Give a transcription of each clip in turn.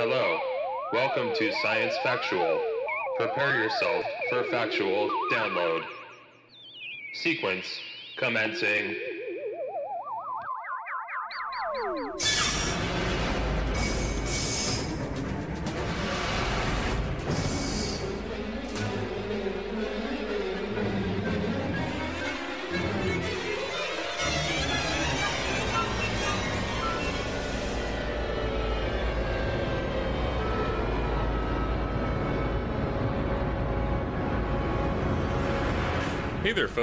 Hello, welcome to Science Factual. Prepare yourself for factual download. Sequence commencing.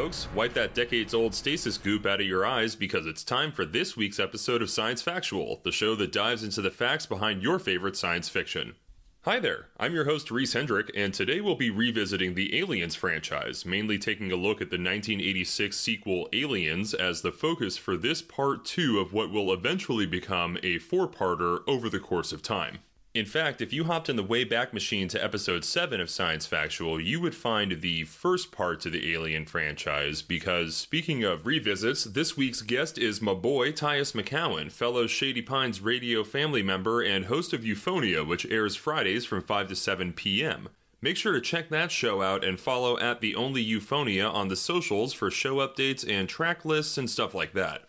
Folks. Wipe that decades old stasis goop out of your eyes because it's time for this week's episode of Science Factual, the show that dives into the facts behind your favorite science fiction. Hi there, I'm your host Reese Hendrick, and today we'll be revisiting the Aliens franchise, mainly taking a look at the 1986 sequel Aliens as the focus for this part two of what will eventually become a four parter over the course of time. In fact, if you hopped in the Wayback Machine to episode 7 of Science Factual, you would find the first part to the Alien franchise. Because speaking of revisits, this week's guest is my boy Tius McCowin, fellow Shady Pines radio family member and host of Euphonia, which airs Fridays from 5 to 7 p.m. Make sure to check that show out and follow at The Only Euphonia on the socials for show updates and track lists and stuff like that.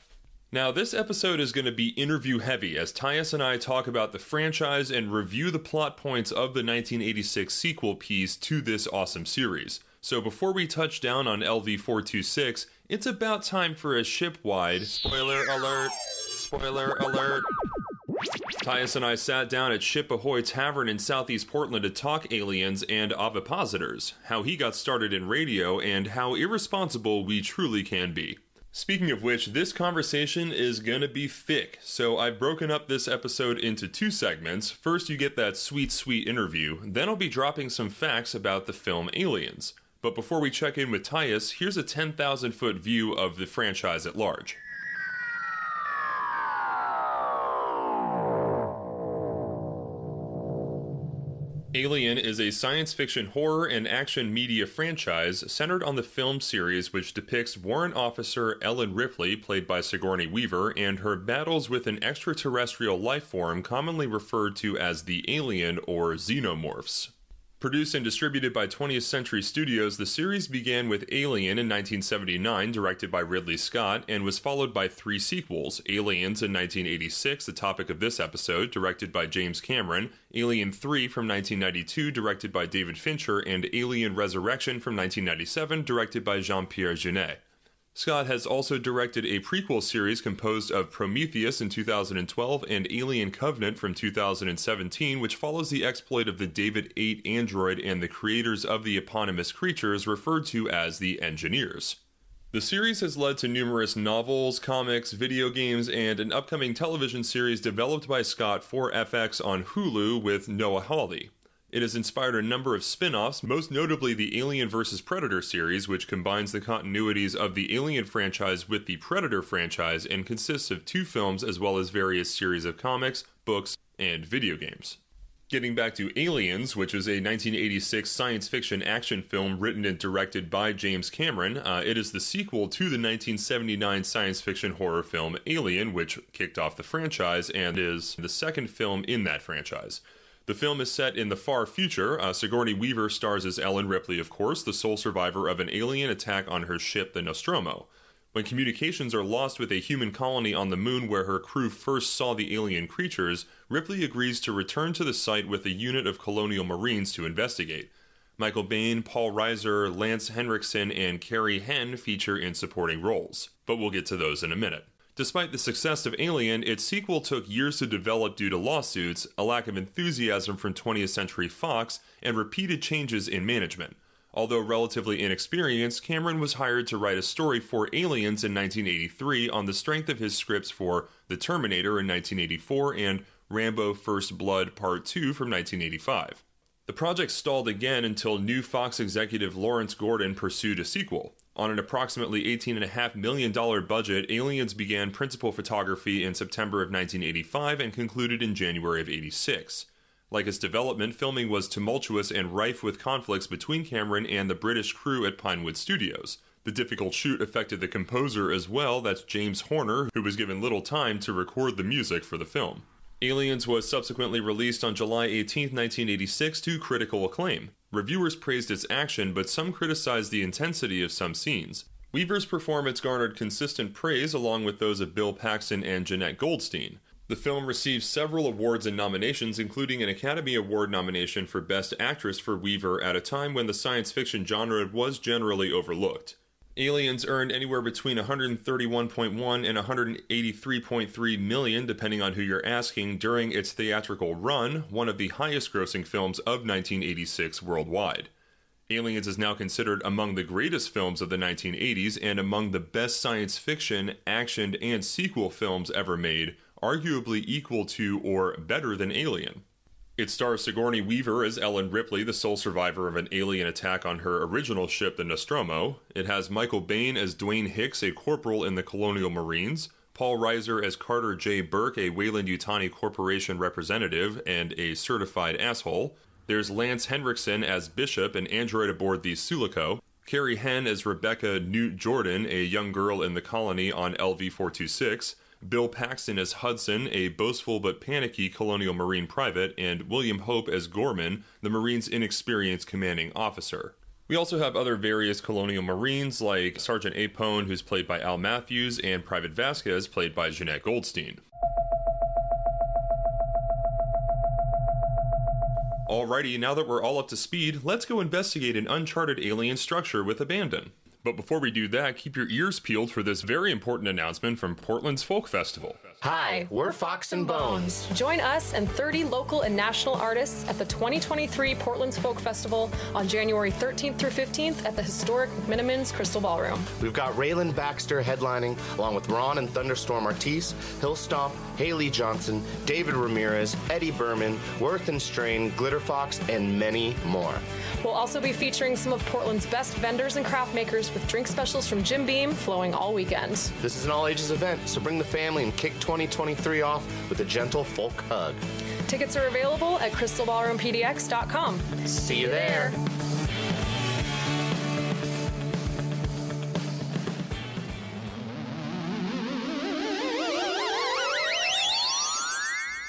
Now, this episode is going to be interview heavy as Tius and I talk about the franchise and review the plot points of the 1986 sequel piece to this awesome series. So, before we touch down on LV 426, it's about time for a ship wide spoiler alert, spoiler alert. Tius and I sat down at Ship Ahoy Tavern in Southeast Portland to talk aliens and ovipositors, how he got started in radio, and how irresponsible we truly can be. Speaking of which, this conversation is gonna be thick, so I've broken up this episode into two segments. First, you get that sweet, sweet interview, then I'll be dropping some facts about the film Aliens. But before we check in with Tius, here's a 10,000 foot view of the franchise at large. Alien is a science fiction horror and action media franchise centered on the film series which depicts warrant officer Ellen Ripley, played by Sigourney Weaver, and her battles with an extraterrestrial life form commonly referred to as the alien or xenomorphs. Produced and distributed by 20th Century Studios, the series began with Alien in 1979, directed by Ridley Scott, and was followed by three sequels Aliens in 1986, the topic of this episode, directed by James Cameron, Alien 3 from 1992, directed by David Fincher, and Alien Resurrection from 1997, directed by Jean Pierre Jeunet. Scott has also directed a prequel series composed of Prometheus in 2012 and Alien Covenant from 2017, which follows the exploit of the David 8 android and the creators of the eponymous creatures referred to as the Engineers. The series has led to numerous novels, comics, video games, and an upcoming television series developed by Scott for FX on Hulu with Noah Hawley. It has inspired a number of spin offs, most notably the Alien vs. Predator series, which combines the continuities of the Alien franchise with the Predator franchise and consists of two films as well as various series of comics, books, and video games. Getting back to Aliens, which is a 1986 science fiction action film written and directed by James Cameron, uh, it is the sequel to the 1979 science fiction horror film Alien, which kicked off the franchise and is the second film in that franchise. The film is set in the far future. Uh, Sigourney Weaver stars as Ellen Ripley, of course, the sole survivor of an alien attack on her ship, the Nostromo. When communications are lost with a human colony on the moon where her crew first saw the alien creatures, Ripley agrees to return to the site with a unit of colonial marines to investigate. Michael Biehn, Paul Reiser, Lance Henriksen, and Carrie Henn feature in supporting roles, but we'll get to those in a minute. Despite the success of Alien, its sequel took years to develop due to lawsuits, a lack of enthusiasm from 20th Century Fox, and repeated changes in management. Although relatively inexperienced, Cameron was hired to write a story for Aliens in 1983 on the strength of his scripts for The Terminator in 1984 and Rambo First Blood Part 2 from 1985. The project stalled again until new Fox executive Lawrence Gordon pursued a sequel. On an approximately $18.5 million budget, Aliens began principal photography in September of 1985 and concluded in January of 86. Like its development, filming was tumultuous and rife with conflicts between Cameron and the British crew at Pinewood Studios. The difficult shoot affected the composer as well, that's James Horner, who was given little time to record the music for the film. Aliens was subsequently released on July 18, 1986, to critical acclaim. Reviewers praised its action, but some criticized the intensity of some scenes. Weaver's performance garnered consistent praise along with those of Bill Paxton and Jeanette Goldstein. The film received several awards and nominations, including an Academy Award nomination for Best Actress for Weaver at a time when the science fiction genre was generally overlooked. Aliens earned anywhere between 131.1 and 183.3 million, depending on who you're asking, during its theatrical run, one of the highest grossing films of 1986 worldwide. Aliens is now considered among the greatest films of the 1980s and among the best science fiction, action, and sequel films ever made, arguably equal to or better than Alien. It stars Sigourney Weaver as Ellen Ripley, the sole survivor of an alien attack on her original ship, the Nostromo. It has Michael Biehn as Dwayne Hicks, a corporal in the Colonial Marines, Paul Reiser as Carter J. Burke, a Weyland-Yutani Corporation representative and a certified asshole. There's Lance Henriksen as Bishop, an android aboard the Sulaco. Carrie Henn as Rebecca Newt Jordan, a young girl in the colony on LV 426. Bill Paxton as Hudson, a boastful but panicky colonial marine private, and William Hope as Gorman, the Marine's inexperienced commanding officer. We also have other various colonial marines like Sergeant Apone, who's played by Al Matthews, and Private Vasquez, played by Jeanette Goldstein. Alrighty, now that we're all up to speed, let's go investigate an uncharted alien structure with abandon. But before we do that, keep your ears peeled for this very important announcement from Portland's Folk Festival. Hi, we're Fox and Bones. Join us and 30 local and national artists at the 2023 Portland's Folk Festival on January 13th through 15th at the historic McMenamins Crystal Ballroom. We've got Rayland Baxter headlining, along with Ron and Thunderstorm Artis, Hillstomp, Haley Johnson, David Ramirez, Eddie Berman, Worth and Strain, Glitter Fox, and many more. We'll also be featuring some of Portland's best vendors and craft makers with drink specials from Jim Beam flowing all weekend. This is an all ages event, so bring the family and kick 2023 off with a gentle folk hug. Tickets are available at crystalballroompdx.com. See you there.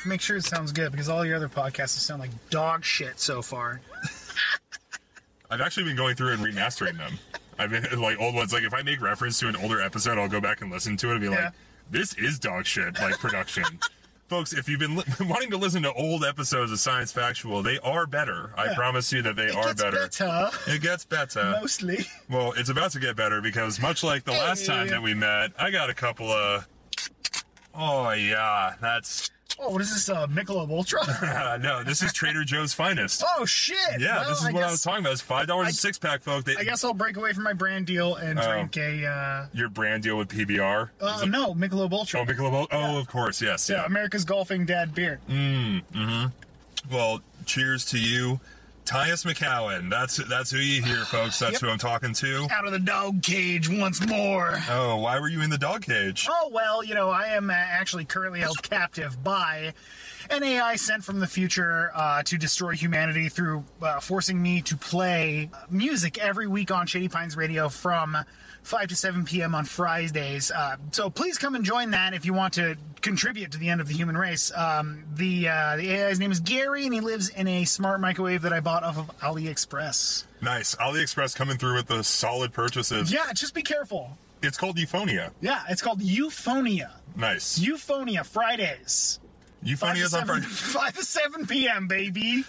Make sure it sounds good because all your other podcasts sound like dog shit so far. I've actually been going through and remastering them. I've been like old ones. Like if I make reference to an older episode, I'll go back and listen to it and be Yeah. like, "This is dog shit." Like production. Folks, if you've been li- wanting to listen to old episodes of Science Factual, they are better. I Yeah. promise you that they It are gets better. better, It gets better. mostly. Well, it's about to get better because much like the last Hey. time that we met, I got a couple of. Oh yeah, that's Oh, what is this? Uh, Michelob Ultra? no. This is Trader Joe's finest. oh shit! Yeah, Well, this is I what I was talking about. It's five dollars a I- six pack, folks. They, I guess I'll break away from my brand deal and Oh. drink a. Uh, your brand deal with PBR. uh, no, Michelob Ultra. Oh, Michelob. Oh, of course, yes. yeah, Yeah. America's golfing dad beer. Mm hmm. Well, cheers to you, Tius McCowin. That's that's who you hear, folks. That's Yep. who I'm talking to. Out of the dog cage once more. Oh, why were you in the dog cage? Oh, well, you know, I am uh, actually currently held captive by an AI sent from the future uh, to destroy humanity through uh, forcing me to play music every week on Shady Pines Radio from 5 to 7 p.m. on Fridays. Uh, so please come and join that if you want to contribute to the end of the human race. Um, the, uh, the AI's name is Gary, and he lives in a smart microwave that I bought off of AliExpress. Nice. AliExpress coming through with the solid purchases. Yeah, just be careful. It's called Euphonia. Yeah, it's called Euphonia. Nice. Euphonia Fridays. Euphonia's on 5 to Friday. 7, 5 to 7 p.m., baby.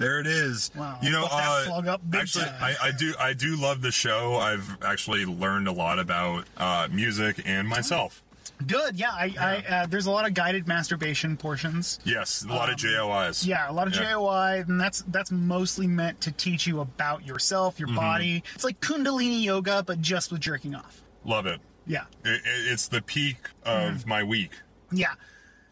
There it is. Wow, You know, uh, plug up big actually. I, I do, I do love the show. I've actually learned a lot about uh, music and myself. Good. Yeah, I, I uh, there's a lot of guided masturbation portions. Yes, a lot of JOIs. Um, Yeah, a lot of Yeah. JOI, and that's that's mostly meant to teach you about yourself, Mm-hmm. your body. It's like Kundalini yoga, but just with jerking off. Love it. Yeah, it, it. It's the peak of Mm-hmm. my week. yeah.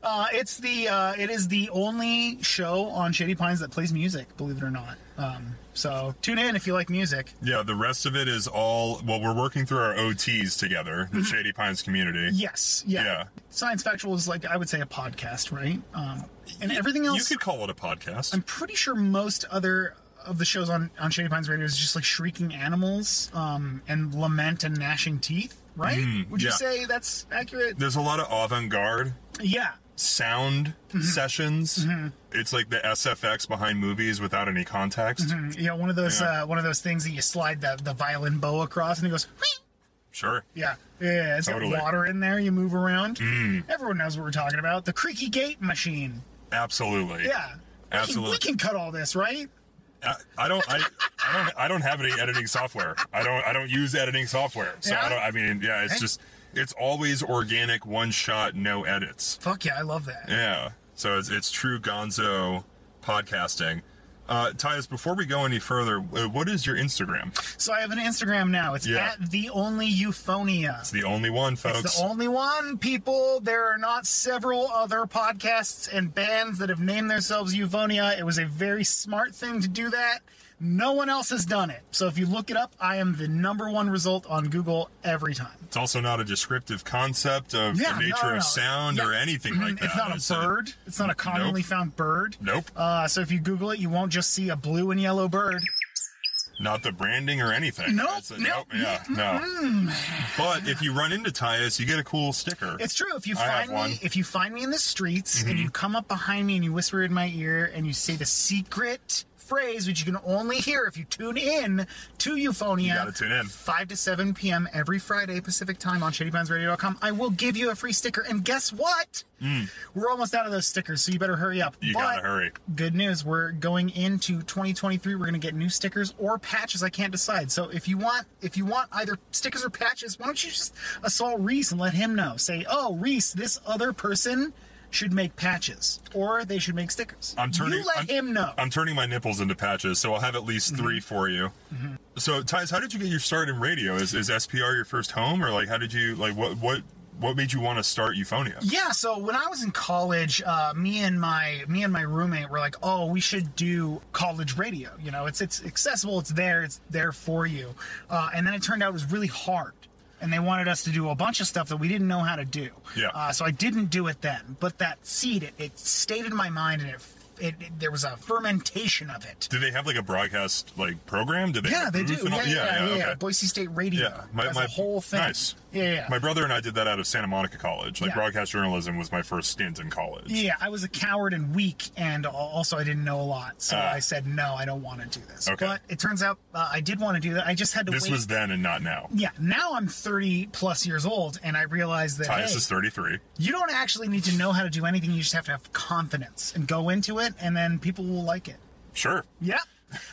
Uh, it's the uh, it is the only show on Shady Pines that plays music. Believe it or not. Um, so tune in if you like music. Yeah, the rest of it is all. Well, we're working through our OTs together, the Shady Pines community. Mm-hmm. Yes. Yeah. Yeah. Science Factual is like I would say a podcast, right? Um, and everything else. You could call it a podcast. I'm pretty sure most other of the shows on on Shady Pines Radio is just like shrieking animals, um, and lament and gnashing teeth, right? Would you Mm, say that's accurate? There's a lot of avant-garde. Yeah. Sound Mm-hmm. sessions. It's like the SFX behind movies without any context. You know, one of those Yeah. uh, one of those things that you slide the, the violin bow across, and it goes. "Whee!" Sure. Yeah, yeah. It's Totally. got water in there. You move around. Everyone knows what we're talking about. The creaky gate machine. Absolutely. Yeah. We can- Absolutely. We can, cut all this, right? I, I don't. I, I don't. I don't have any editing software. I don't. I don't use editing software. So Yeah? I don't. I mean, yeah. It's Hey. just. It's always organic, one shot, no edits. Fuck yeah, I love that. Yeah. So it's it's true Gonzo podcasting. Uh, Tius, before we go any further, uh, what is your Instagram? So I have an Instagram now. It's Yeah. at the only euphonia. It's the only one, folks. It's the only one, people. There are not several other podcasts and bands that have named themselves Euphonia. It was a very smart thing to do that. No one else has done it. So if you look it up, I am the number one result on Google every time. It's also not a descriptive concept of Yeah, the nature no, no. of sound or anything Mhm. like that. It's not a It's, bird. It's not a commonly Nope. found bird. Nope. Uh, so if you Google it, you won't just see a blue and yellow bird. not the branding or anything. Nope, a- nope. Yeah, no. But if you run into Tius, you get a cool sticker. It's true. If you find one. Mm-hmm. me, if you find me in the streets and you come up behind me and you whisper in my ear and you say the secret phrase, which you can only hear if you tune in to Euphonia. You gotta tune in. 5 to 7 p.m. every Friday Pacific time on ShadyPinesRadio.com. I will give you a free sticker. And guess what? We're almost out of those stickers, so you better hurry up. Mm. You But gotta hurry. Good news. We're going into 2023. We're going to get new stickers or patches. I can't decide. So if you want, if you want either stickers or patches, why don't you just assault Reese and let him know? Say, oh, Reese, this other person should make patches or they should make stickers. I'm turning. You let I'm, him know. I'm turning my nipples into patches, so I'll have at least Mm-hmm. three for you. So, Tius, how did you get your start in radio? Is, is SPR your first home, or like how did you like what what what made you want to start Euphonia? Yeah, so when I was in college, uh, me and my me and my roommate were like, "Oh, we should do college radio. You know, it's it's accessible, it's there, it's there for you." Uh, and then it turned out it was really hard, and they wanted us to do a bunch of stuff that we didn't know how to do. Yeah. Uh, so I didn't do it then, but that seed, it, it stayed in my mind, and it, it, it there was a fermentation of it. Did they have like a broadcast like program? Did they? Yeah, they do. and Yeah, all- yeah, yeah, okay. Boise State Radio. Yeah, my, my whole thing. Nice. Yeah, yeah. My brother and I did that out of Santa Monica College. Like Yeah. broadcast journalism was my first stint in college. Yeah, I was a coward and weak, and also I didn't know a lot. So Ah. I said, no, I don't want to do this. Okay. But it turns out uh, I did want to do that. I just had to This wait. was then and not now. yeah, now I'm 30 plus years old, and I realized that Tius hey, is 33. you don't actually need to know how to do anything. You just have to have confidence and go into it, and then people will like it. Sure. Yeah.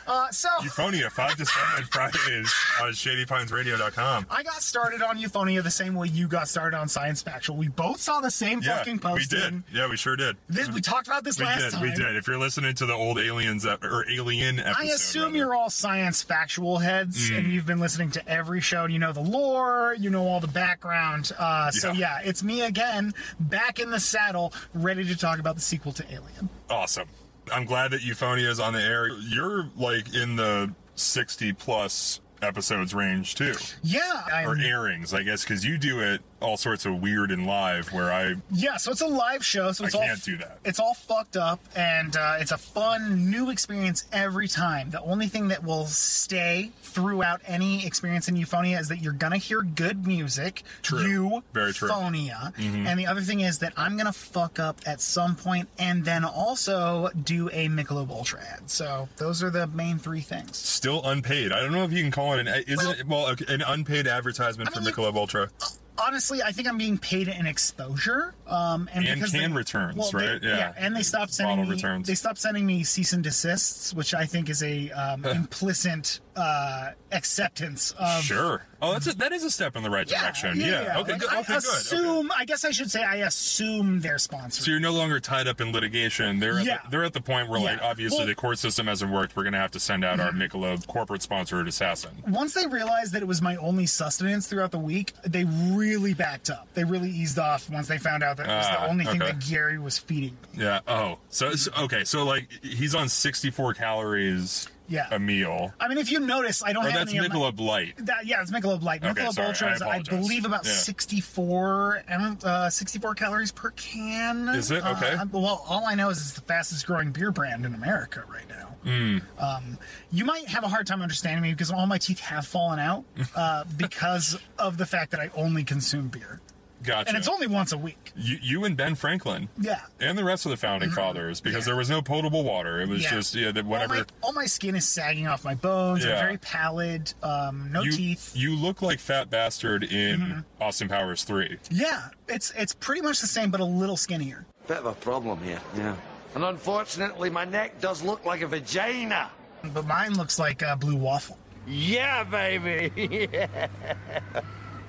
Uh, so Euphonia, 5 to 7 Fridays on ShadyPinesRadio.com. I got started on Euphonia the same way you got started on Science Factual. We both saw the same Yeah, fucking post. we did. Yeah, we sure did. This, we talked about this We last did. time. We did. If you're listening to the old aliens ep- or alien episode, I assume rather. you're all science factual heads Mm. and you've been listening to every show and you know the lore, you know all the background. Uh, So, Yeah. yeah, it's me again, back in the saddle, ready to talk about the sequel to Alien. awesome. I'm glad that Euphonia is on the air. You're like in the 60 plus episodes range too, Yeah, or I'm, airings, I guess, because you do it all sorts of weird and live. Where I yeah. So it's a live show. So I it's all can't do that. It's all fucked up, and uh, it's a fun new experience every time. The only thing that will stay throughout any experience in Euphonia is that you're gonna hear good music. True. Very true. Mm-hmm. Euphonia. And the other thing is that I'm gonna fuck up at some point, and then also do a Michelob Ultra ad. So those are the main three things. still unpaid. I don't know if you can call it an isn't it well okay, an unpaid advertisement I for mean, you- Michelob Ultra. Honestly, I think I'm being paid in exposure. Um, and, And because can they- returns, well, they- right? Yeah. and they stopped sending Bottle me. returns. They stopped sending me cease and desists, which I think is a um, implicit uh, acceptance of. Sure. Oh, that's a, that is a step in the right direction. yeah. Okay. Like, good. I Okay. Good. Okay. assume. I guess I should say I assume they're sponsored. So you're no longer tied up in litigation. They're Yeah. at the, they're at the point where like Yeah. obviously Well- the court system hasn't worked. We're gonna have to send out our Michelob corporate sponsored assassin. Once they realized that it was my only sustenance throughout the week, they really backed up. They really eased off once they found out that it was Ah, the only thing okay. that Gary was feeding me. Yeah. Oh. So, so okay. So like he's on 64 calories Yeah. a meal. I mean, if you notice, I don't Or have that's any my- Michelob Light. That, yeah, it's Michelob Light. Okay, Michelob sorry, Ultra I is, I, apologize. believe, about Yeah. 64, ounce- uh, 64 calories per can. Is it? Okay. Uh, well, all I know is it's the fastest growing beer brand in America right now. Hmm. Um, you might have a hard time understanding me because all my teeth have fallen out uh, because of the fact that I only consume beer. Gotcha. and it's only once a week. you, you and Ben Franklin. Yeah. And the rest of the founding fathers, because Yeah. there was no potable water. It was Yeah. just yeah, that All whatever. my, all my skin is sagging off my bones. I'm very pallid. Um, no you teeth. Mm-hmm. you look like Fat Bastard in Austin Powers three. Yeah, it's it's pretty much the same, but a little skinnier. Bit of a problem here, yeah. And unfortunately, my neck does look like a vagina. But mine looks like a blue waffle. Yeah, baby.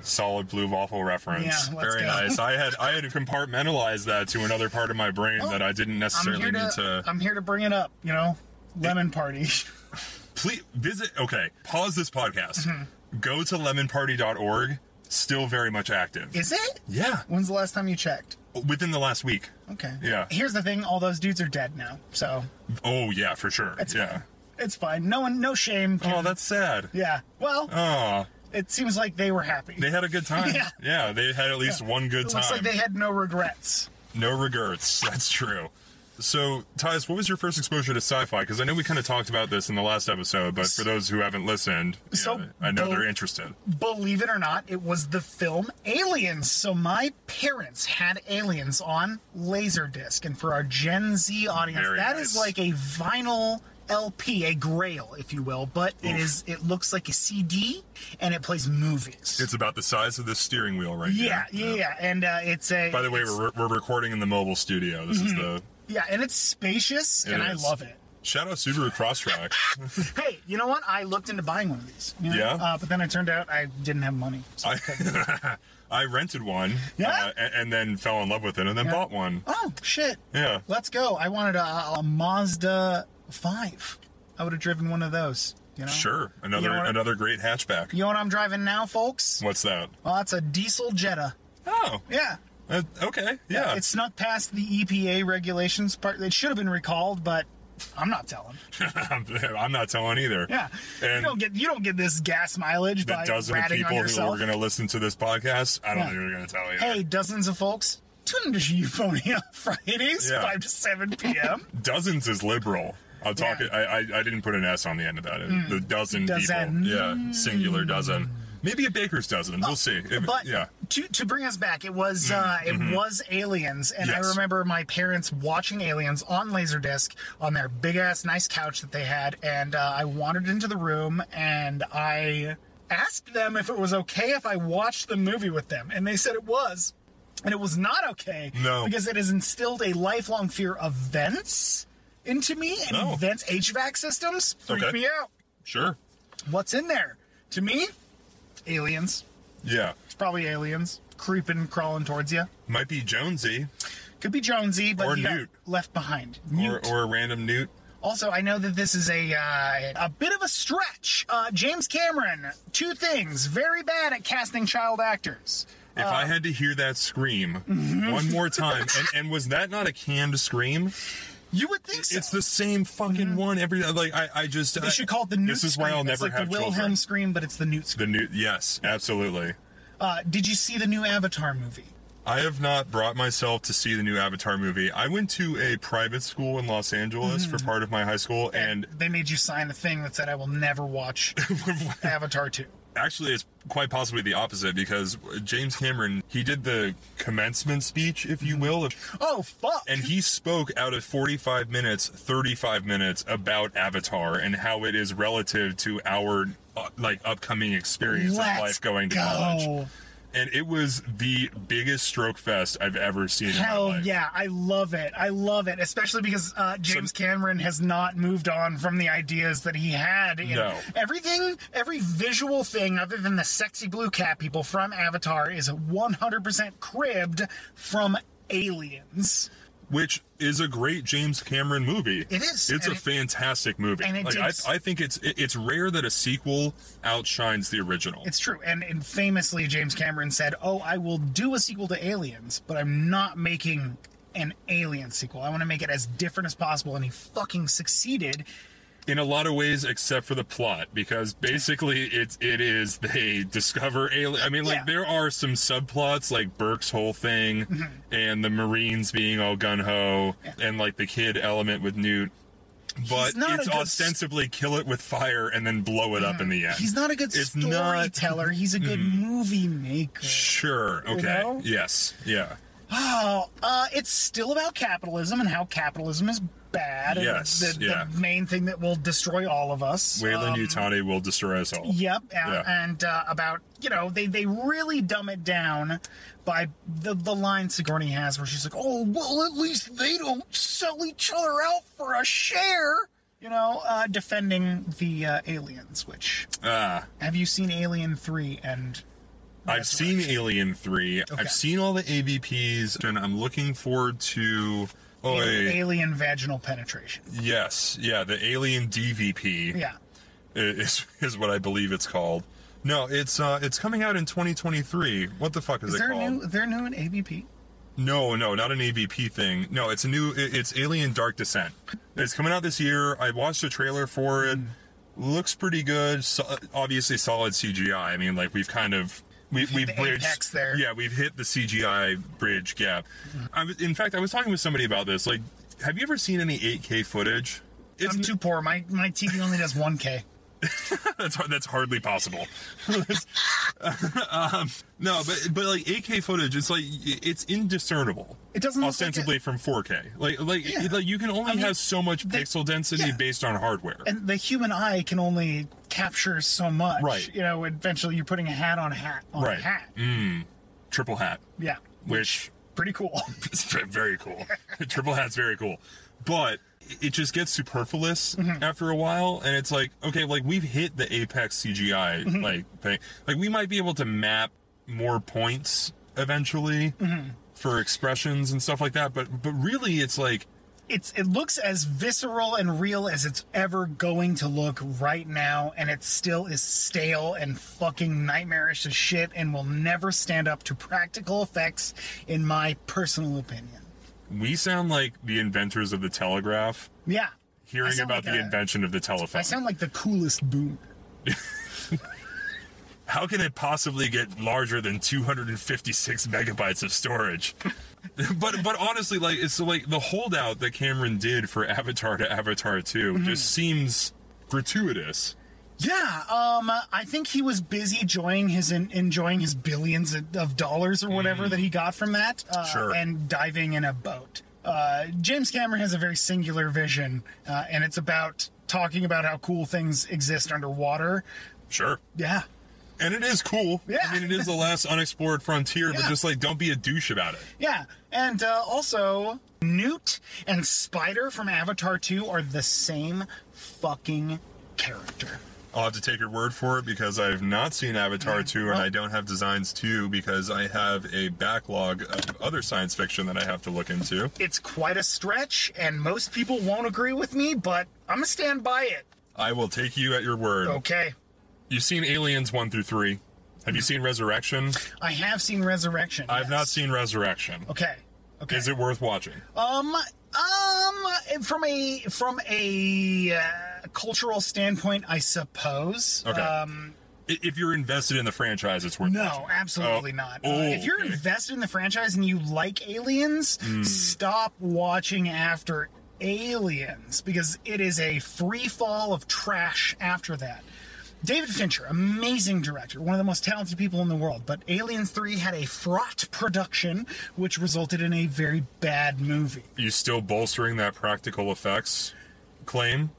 Solid blue waffle reference. Yeah, Very go. nice. I had I had compartmentalized that to another part of my brain Oh, that I didn't necessarily need to, to. I'm here to bring it up. You know, lemon party. Please visit. Okay, pause this podcast. Mm-hmm. Go to lemonparty.org. Still very much active. Is it? yeah, When's the last time you checked? within the last week. Okay. Yeah. Here's the thing: all those dudes are dead now, so Oh yeah, for sure. it's yeah. fine. It's fine. No one, no shame. Oh, that's sad. yeah. Well, Oh, it seems like they were happy. they had a good time. Yeah. yeah, they had at least one good it time. looks like they had no regrets. No regrets. That's true. So, Tius, what was your first exposure to sci-fi? Because I know we kind of talked about this in the last episode, but for those who haven't listened, So, know, I know Bo- they're interested. Believe it or not, it was the film Aliens. So my parents had Aliens on Laserdisc, and for our Gen Z audience, Very that is nice. like a vinyl LP, a Grail, if you will. But it Oof. is it looks like a CD, and it plays movies. It's about the size of this steering wheel right yeah, here. yeah, yeah, and uh, it's a. By the way, we're, we're recording in the mobile studio. This is the yeah, and it's spacious, It and I love it. shout out Subaru Crosstrek. Hey, you know what? I looked into buying one of these. you know? Yeah? Uh, but then it turned out I didn't have money. So I, I rented one, Yeah? uh, and, and then fell in love with it, and then Yeah. bought one. Oh shit! Yeah. Let's go. I wanted a, a Mazda five. I would have driven one of those. You know. Sure, another You know what- another great hatchback. You know what I'm driving now, folks? What's that? Well, that's a diesel Jetta. Oh, Yeah. uh, okay, yeah. It snuck past the EPA regulations part. It should have been recalled, but I'm not telling. I'm not telling either. Yeah. you And don't get you don't get this gas mileage the by dozen of ratting people who yourself. are going to listen to this podcast, I don't Yeah. think they're going to tell you. Hey, dozens of folks. Tune into Euphonia Fridays, Yeah. 5 to 7 p.m. Dozens is liberal. I'll talk. Yeah. I, I I didn't put an S on the end of that. The dozen, Dozen. people. Yeah, singular dozen. Maybe a baker's dozen. We'll see. If- But yeah. to to bring us back, it was uh, it was Aliens, and I Mm-hmm. Remember my parents watching Aliens on Laserdisc on their big ass nice couch that they had, and uh, I wandered into the room and I asked them if it was okay if I watched the movie with them, and they said it was. And it was not okay No. because it has instilled a lifelong fear of vents into me, and Oh. vents HVAC systems freak Okay. me out. Sure. What's in there? To me, aliens. Yeah. It's probably aliens creeping, crawling towards you. Might be Jonesy Could be Jonesy, but Or Newt. left behind. or, Newt. or a random newt. also, I know that this is a uh, a bit of a stretch. Uh, James Cameron, two things: very bad at casting child actors. If I had to hear that scream Mm-hmm. one more time, and, and was that not a canned scream? You would think so. It's the same fucking one every. Like I, I just. they I- should call it the Newt This is scream. why I'll it's never like have the Wilhelm children. scream, but it's the Newt The scream. new. Yes, absolutely. Uh, did you see the new Avatar movie? I have not brought myself to see the new Avatar movie. I went to a private school in Los Angeles for part of my high school, and they made you sign a thing that said, "I will never watch Avatar 2. Actually it's quite possibly the opposite because James Cameron he did the commencement speech, if you will, of- Oh fuck! and he spoke out of 45 minutes 35 minutes about avatar and how it is relative to our uh, like upcoming experience Let's of life going to go. college and it was the biggest stroke fest i've ever seen in my Hell yeah, I love it. I love it, especially because uh, James Cameron has not moved on from the ideas that he had. in- No. Everything, every visual thing other than the sexy blue cat people from Avatar is 100% cribbed from Aliens. Which is a great james cameron movie It is, it's and a it- fantastic movie and it like, I, I think it's it- it's rare that a sequel outshines the original It's true. And, and famously, James Cameron said, Oh, I will do a sequel to Aliens, but I'm not making an Alien sequel. I want to make it as different as possible. And he fucking succeeded. In a lot of ways except for the plot because basically it's it is they discover alien i mean like Yeah. there are some subplots like burke's whole thing and the marines being all gun-ho and like the kid element with newt but it's ostensibly kill it with fire and then blow it up in the end. He's not a good It's not- Mm-hmm. storyteller. He's a good movie maker. Sure. Okay. know? Yes. Yeah. Oh, uh, it's still about capitalism and how capitalism is bad. and Yes, The, yeah. the main thing that will destroy all of us. Wayland Um, Utani will destroy us all. Yep, uh, Yeah. and uh, about you know they they really dumb it down by the the line Sigourney has where she's like, oh well, at least they don't sell each other out for a share. You know, uh, defending the uh, aliens. Which Ah. have you seen Alien Three and I've seen Alien 3. Okay. I've seen all the AVPs, and I'm looking forward to. Oh, A- Alien Vaginal Penetration? yes. Yeah, the Alien DVP Yeah. is, is what I believe it's called. No, it's uh, it's coming out in 2023. What the fuck is, Is it there a called? new? they're new an AVP? No, no, not an AVP thing. No, it's a new. it- It's Alien Dark Descent. It's coming out this year. I watched a trailer for it. Looks pretty good. So, obviously, solid CGI. I mean, like we've kind of we we've the bridged. there. Yeah, we've hit the CGI bridge gap. I was, in fact, I was talking with somebody about this. Like, have you ever seen any 8K footage? It's I'm too poor. My my TV only does 1K. that's hard- that's hardly possible. um, no, but but like 8K footage, it's like it's indiscernible. It doesn't like ostensibly it- from 4K. Like like, Yeah. like you can only I mean, have so much they- pixel density yeah. based on hardware. and the human eye can only capture so much. Right. You know, eventually you're putting a hat on a hat on Right. a hat. Mm. Triple hat, Yeah. which Pretty cool. is very cool. Triple hat's very cool, but it just gets superfluous Mm-hmm. after a while, and it's like okay, like we've hit the apex CGI Mm-hmm. like thing. Like we might be able to map more points eventually. Mm-hmm. For expressions and stuff like that, but but really, it's like it's it looks as visceral and real as it's ever going to look right now, and it still is stale and fucking nightmarish as shit, and will never stand up to practical effects, in my personal opinion. we sound like the inventors of the telegraph. Yeah. Hearing about like the a- invention of the telephone. I sound like the coolest boomer. How can it possibly get larger than 256 megabytes of storage? but but honestly, like it's like the holdout that Cameron did for Avatar to Avatar 2 Mm-hmm. just seems gratuitous. Yeah, um, I think he was busy enjoying his enjoying his billions of dollars or whatever that he got from that, uh, Sure. and diving in a boat. Uh, James Cameron has a very singular vision, uh, and it's about talking about how cool things exist underwater. Sure. Yeah, And it is cool. Yeah. I mean, it is the last unexplored frontier, but just like don't be a douche about it. yeah, and uh, also Newt and Spider from Avatar Two are the same fucking character. I'll have to take your word for it because I've not seen Avatar 2 and I don't have Designs 2 because I have a backlog of other science fiction that I have to look into. It's quite a stretch, and most people won't agree with me, but I'm gonna stand by it. I will take you at your word. Okay. You've seen Aliens 1 through 3. Have you seen Resurrection? I have seen Resurrection. I've yes. not seen Resurrection. Okay. Okay. Is it worth watching? Um. Um. From a from a uh, cultural standpoint, I suppose. Okay. Um. If you're invested in the franchise, it's worth No, watching. absolutely Oh. not. Oh, if you're okay. Invested in the franchise and you like Aliens, stop watching after Aliens because it is a free fall of trash after that. David Fincher, amazing director, one of the most talented people in the world, but Aliens 3 had a fraught production which resulted in a very bad movie. You still bolstering that practical effects claim?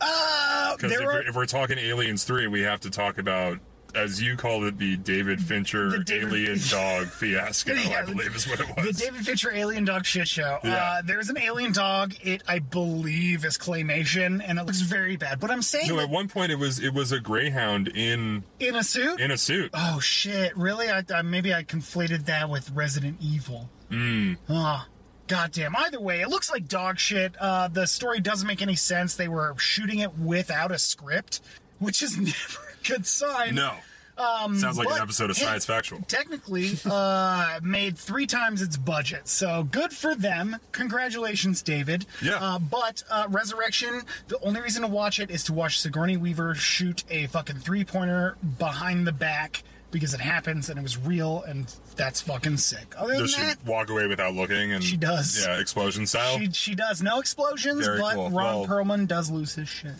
Uh, Because if, we're talking Aliens 3, we have to talk about, as you called it, the David Fincher The David- alien dog fiasco, Yeah, I believe is what it was. the. David Fincher alien dog shit show. Yeah. Uh, there's an alien dog. It, I believe, is claymation, and it looks very bad. But I'm saying no, that at one point it was it was a greyhound in in a suit. in a suit. oh shit! Really? I, I maybe I conflated that with Resident Evil. Hmm. Mm. Oh, goddamn. Either way, it looks like dog shit. Uh, the story doesn't make any sense. They were shooting it without a script, which is never good sign. No. Sounds like an episode of Science Factual. technically uh, made three times its budget. So good for them. Congratulations, David. Yeah. Uh, but uh, Resurrection, the only reason to watch it is to watch Sigourney Weaver shoot a fucking three pointer behind the back because it happens and it was real and that's fucking sick. Other than Does she that, walk away without looking? And She does. Yeah, explosion style. she she does no explosions, Very but cool. Ron Well- Perlman does lose his shit.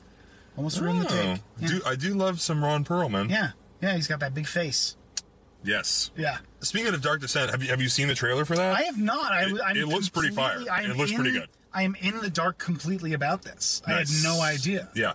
Almost ruined the hmm. Oh, take. Yeah. do, I do love some Ron Perlman. yeah, yeah, he's got that big face. Yes. Yeah. Speaking of Dark Descent, have you have you seen the trailer for that? I have not. I, It- I'm it looks pretty fire. I am It looks in- pretty good. I am in the dark completely about this. I had no idea. Yeah,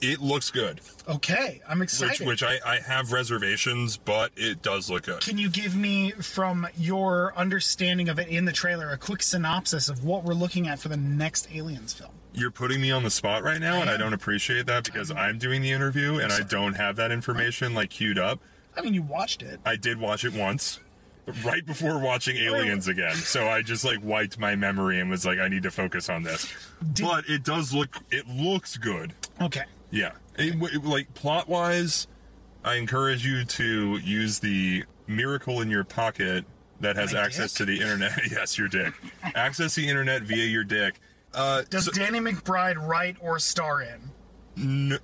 it looks good. Okay, I'm Which excited. which I, I have reservations, but it does look good. Can you give me, from your understanding of it in the trailer, a quick synopsis of what we're looking at for the next Aliens film? You're putting me on the spot right now, and I don't appreciate that because I'm doing the interview and I don't have that information like queued up. I mean, you watched it. I did watch it once, right before watching Aliens again. So I just like wiped my memory and was like, I need to focus on this. But it does look, it looks good. Okay. Yeah, It- it- like plot wise, I encourage you to use the miracle in your pocket that has My access dick? to the internet. yes, your dick. access the internet via your dick. Uh, Does so- Danny McBride write or star in? N-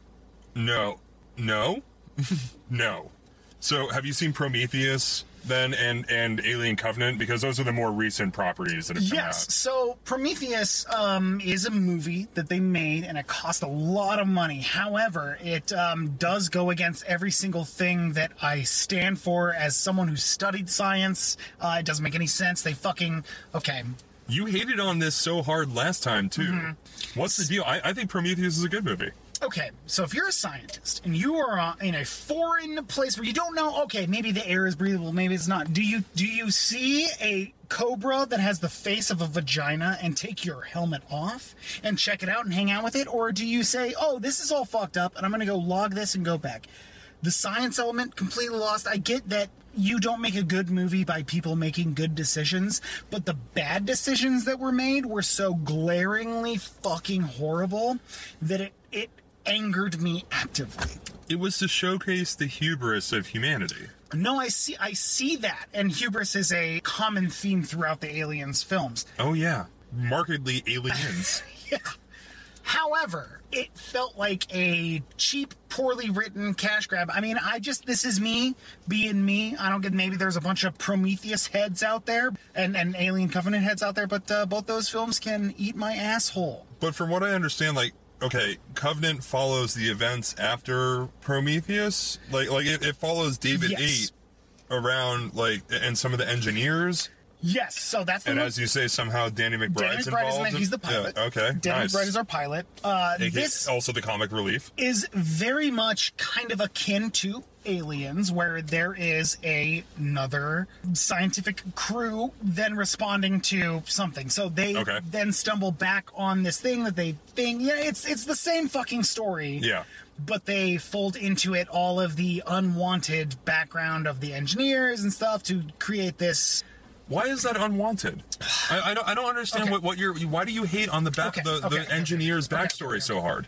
no, no, no. So, have you seen Prometheus then, and and Alien Covenant? Because those are the more recent properties that have come Yes. out. So Prometheus um, is a movie that they made, and it cost a lot of money. However, it um, does go against every single thing that I stand for as someone who studied science. Uh, it doesn't make any sense. They fucking okay. You hated on this so hard last time too. Mm-hmm. What's the deal? I, I think Prometheus is a good movie. Okay, so if you're a scientist and you are uh, in a foreign place where you don't know, okay, maybe the air is breathable, maybe it's not. Do you do you see a cobra that has the face of a vagina and take your helmet off and check it out and hang out with it, or do you say, oh, this is all fucked up and I'm gonna go log this and go back? The science element completely lost. I get that you don't make a good movie by people making good decisions, but the bad decisions that were made were so glaringly fucking horrible that it it angered me actively. It was to showcase the hubris of humanity. No, I see I see that. And hubris is a common theme throughout the Aliens films. Oh yeah, markedly aliens. yeah. However, it felt like a cheap, poorly written cash grab. I mean, I just this is me being me. I don't get maybe there's a bunch of Prometheus heads out there and and Alien Covenant heads out there, but uh, both those films can eat my asshole. but from what I understand, like okay, Covenant follows the events after Prometheus. Like like it, it follows David Yes. Eight around like and some of the engineers. Yes, so that's the And one- as you say, somehow Danny Danny McBride's McBride is involved. in that. in- He's the pilot. Yeah, okay, Danny nice. McBride is our pilot. Uh, this also the comic relief. is very much kind of akin to aliens where there is a, another scientific crew then responding to something so they Okay. then stumble back on this thing that they think yeah it's it's the same fucking story Yeah. but they fold into it all of the unwanted background of the engineers and stuff to create this Why is that unwanted? I, I don't. I don't understand Okay. what, what you're. Why do you hate on the back Okay, the, okay, the engineer's backstory so hard?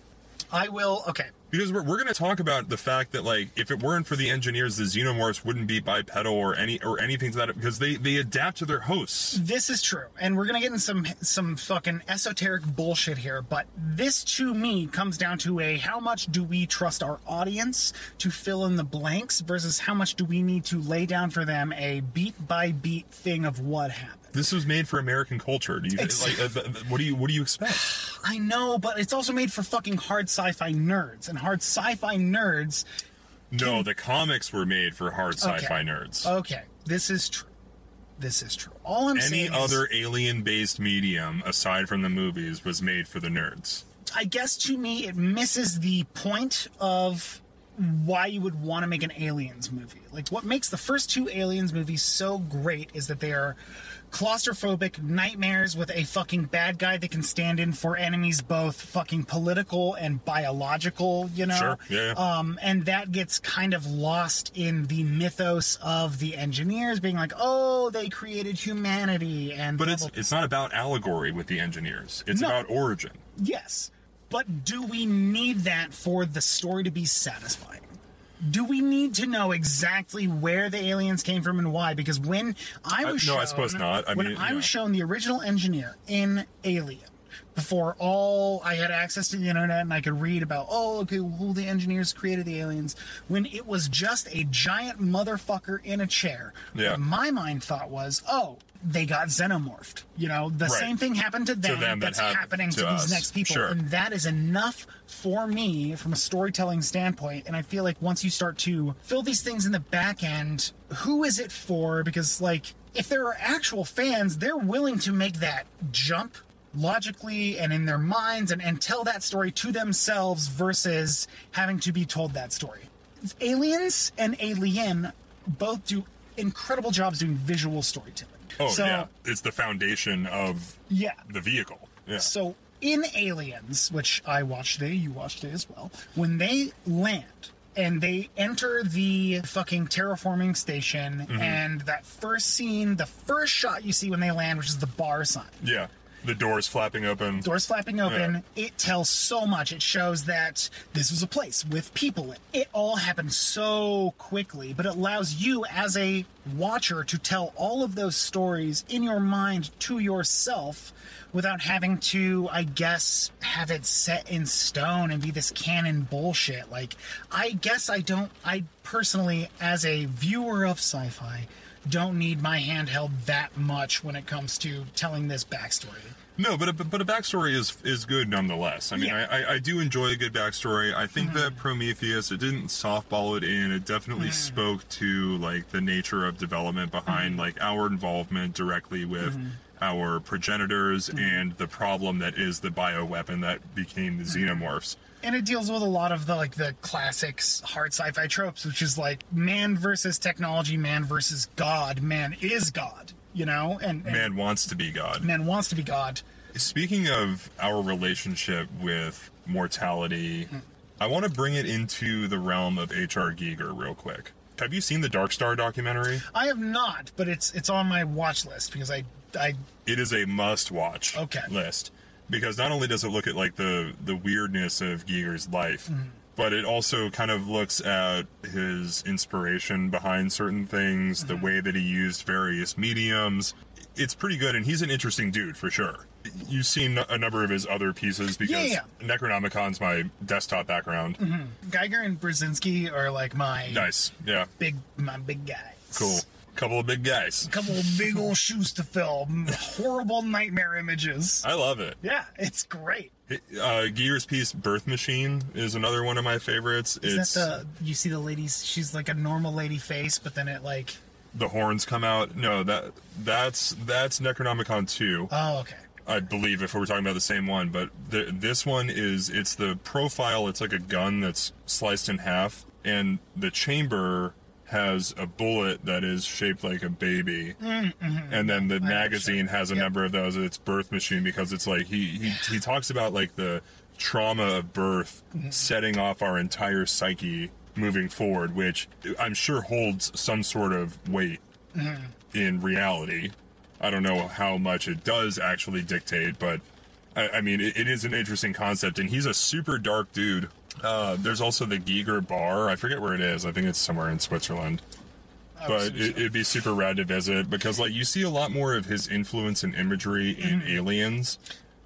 i will okay Because we're, we're going to talk about the fact that like if it weren't for the engineers, the xenomorphs wouldn't be bipedal or any or anything to that because they they adapt to their hosts. This is true, and we're gonna get in some some fucking esoteric bullshit here. But this, to me, comes down to a how much do we trust our audience to fill in the blanks versus how much do we need to lay down for them a beat by beat thing of what happened. This was made for American culture. Do you like? Uh, what do you What do you expect? I know, but it's also made for fucking hard sci-fi nerds, and hard sci-fi nerds. No, the comics were made for hard sci-fi Okay. nerds. Okay, this is true. This is true. All I'm Any saying is- other alien-based medium aside from the movies was made for the nerds. I guess to me it misses the point of why you would want to make an aliens movie. Like what makes the first two aliens movies so great is that they are claustrophobic nightmares with a fucking bad guy that can stand in for enemies both fucking political and biological, you know. Sure, yeah, yeah. Um and that gets kind of lost in the mythos of the engineers being like, "Oh, they created humanity." And But blah, it's blah, it's not about allegory with the engineers. It's No. about origin. Yes. But do we need that for the story to be satisfying? Do we need to know exactly where the aliens came from and why? Because when I was no, shown, I suppose not. I when mean, I was shown the original engineer in Alien, before all I had access to the internet and I could read about, oh, okay, who the engineers created the aliens, when it was just a giant motherfucker in a chair. Yeah. What my mind thought was, oh, they got xenomorphed. You know, the Right. same thing happened to them, them that that's happened happening to, to these next people. Sure. And that is enough for me from a storytelling standpoint. And I feel like once you start to fill these things in the back end, who is it for? Because, like, if there are actual fans, they're willing to make that jump logically and in their minds and, and tell that story to themselves versus having to be told that story. Aliens and Alien both do incredible jobs doing visual storytelling. Oh so, yeah, it's the foundation of yeah. the vehicle. Yeah. So in Aliens, which I watched today, you watched today as well, when they land and they enter the fucking terraforming station, Mm-hmm. and that first scene, the first shot you see when they land, which is the bar sign. yeah. The doors flapping open. Doors flapping open, it tells so much. It shows that this was a place with people it. It all happened so quickly, but it allows you as a watcher to tell all of those stories in your mind to yourself without having to, I guess, have it set in stone and be this canon bullshit. Like, I guess I don't, I personally, as a viewer of sci fi, don't need my handheld that much when it comes to telling this backstory. No, but a, but a backstory is is good nonetheless. I mean, Yeah. I, I I do enjoy a good backstory. I think mm-hmm. that Prometheus it didn't softball it in. It definitely mm. spoke to like the nature of development behind mm-hmm. like our involvement directly with mm-hmm. our progenitors and the problem that is the bioweapon that became the xenomorphs. And it deals with a lot of the like the classics hard sci-fi tropes which is like man versus technology man versus god man is god you know and, and Man wants to be God. man wants to be god Speaking of our relationship with mortality, I want to bring it into the realm of H.R. Giger real quick. Have you seen the Dark Star documentary? i have not but it's it's on my watch list because i i It is a must-watch Okay. list because not only does it look at like the the weirdness of Giger's life, mm-hmm. but it also kind of looks at his inspiration behind certain things, the mm-hmm. way that he used various mediums. It's pretty good, and he's an interesting dude for sure. You've seen a number of his other pieces because Yeah, Necronomicon's my desktop background. Mm-hmm. Giger and Beksinski are like my Nice, yeah, big my big guys cool. Couple of big guys. A couple of big old shoes to fill horrible nightmare images I love it. yeah it's great Uh, Giger's piece, Birth Machine, is another one of my favorites. is it's that the you see the ladies she's like a normal lady face but then it like the horns come out. No, that that's that's Necronomicon 2, oh okay I believe, if we're talking about the same one. But the, this one is it's the profile. It's like a gun that's sliced in half, and the chamber has a bullet that is shaped like a baby, mm-hmm. and then the magazine has a number of those. It's birth machine because it's like he he he talks about like the trauma of birth mm-hmm. setting off our entire psyche moving forward, which I'm sure holds some sort of weight mm-hmm. in reality. I don't know how much it does actually dictate, but I, I mean, it, it is an interesting concept, and he's a super dark dude. Uh, there's also the Giger Bar. I forget where it is. I think it's somewhere in Switzerland. But it, it'd be super rad to visit because, like, you see a lot more of his influence and imagery in Aliens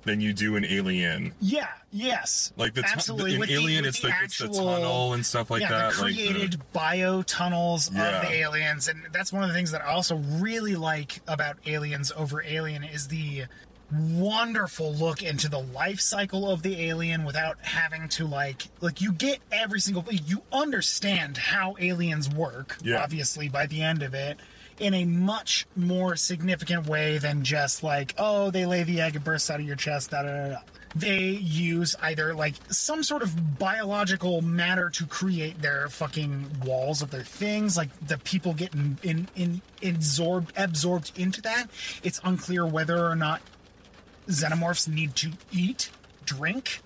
than you do in Alien. Yeah. Yes. Like the tu- absolutely in with Alien, the, it's with the, it's the tunnel and stuff like yeah, that. the like the- created bio tunnels Yeah. of the aliens, and that's one of the things that I also really like about Aliens over Alien is the wonderful look into the life cycle of the alien without having to like like you get every single you understand how aliens work Yeah. obviously by the end of it in a much more significant way than just like oh they lay the egg and bursts out of your chest da da da they use either like some sort of biological matter to create their fucking walls of their things like the people get in, in, in absorbed absorbed into that it's unclear whether or not xenomorphs need to eat drink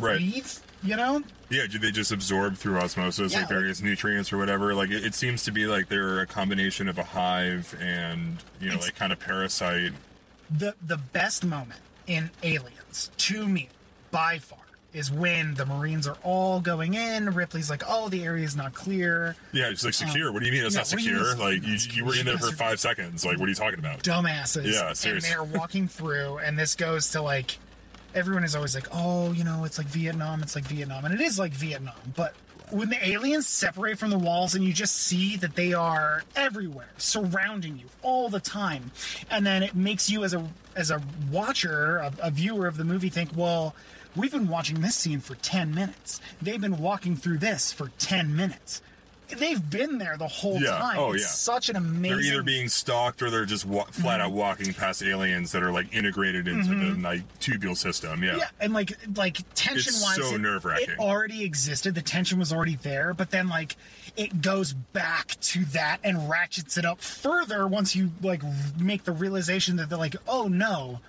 Right. breathe you know Yeah, do they just absorb through osmosis, Yeah, like like- various nutrients or whatever? Like it, it seems to be like they're a combination of a hive and you know, like kind of parasite. the the best moment in aliens to me by far is when the marines are all going in ripley's like oh the area's not clear Yeah, it's like um, secure. what do you mean it's yeah, not secure? Like you, you were in there for five seconds. Like what are you talking about? dumbasses Yeah, seriously. and they're walking through and this goes to like everyone is always like, oh, you know, it's like Vietnam, it's like Vietnam, and it is like Vietnam. But when the aliens separate from the walls and you just see that they are everywhere, surrounding you all the time, and then it makes you as a as a watcher, a, a viewer of the movie, think, well. We've been watching this scene for 10 minutes. They've been walking through this for 10 minutes. They've been there the whole Yeah. time. Oh, it's yeah. such an amazing They're either being stalked or they're just wa- flat out walking past aliens that are like integrated into the like tubule system. Yeah. Mm-hmm. Yeah, and like like tension wise, so nerve-wracking. it already existed. The tension was already there, but then like it goes back to that and ratchets it up further once you like make the realization that they're like, oh no,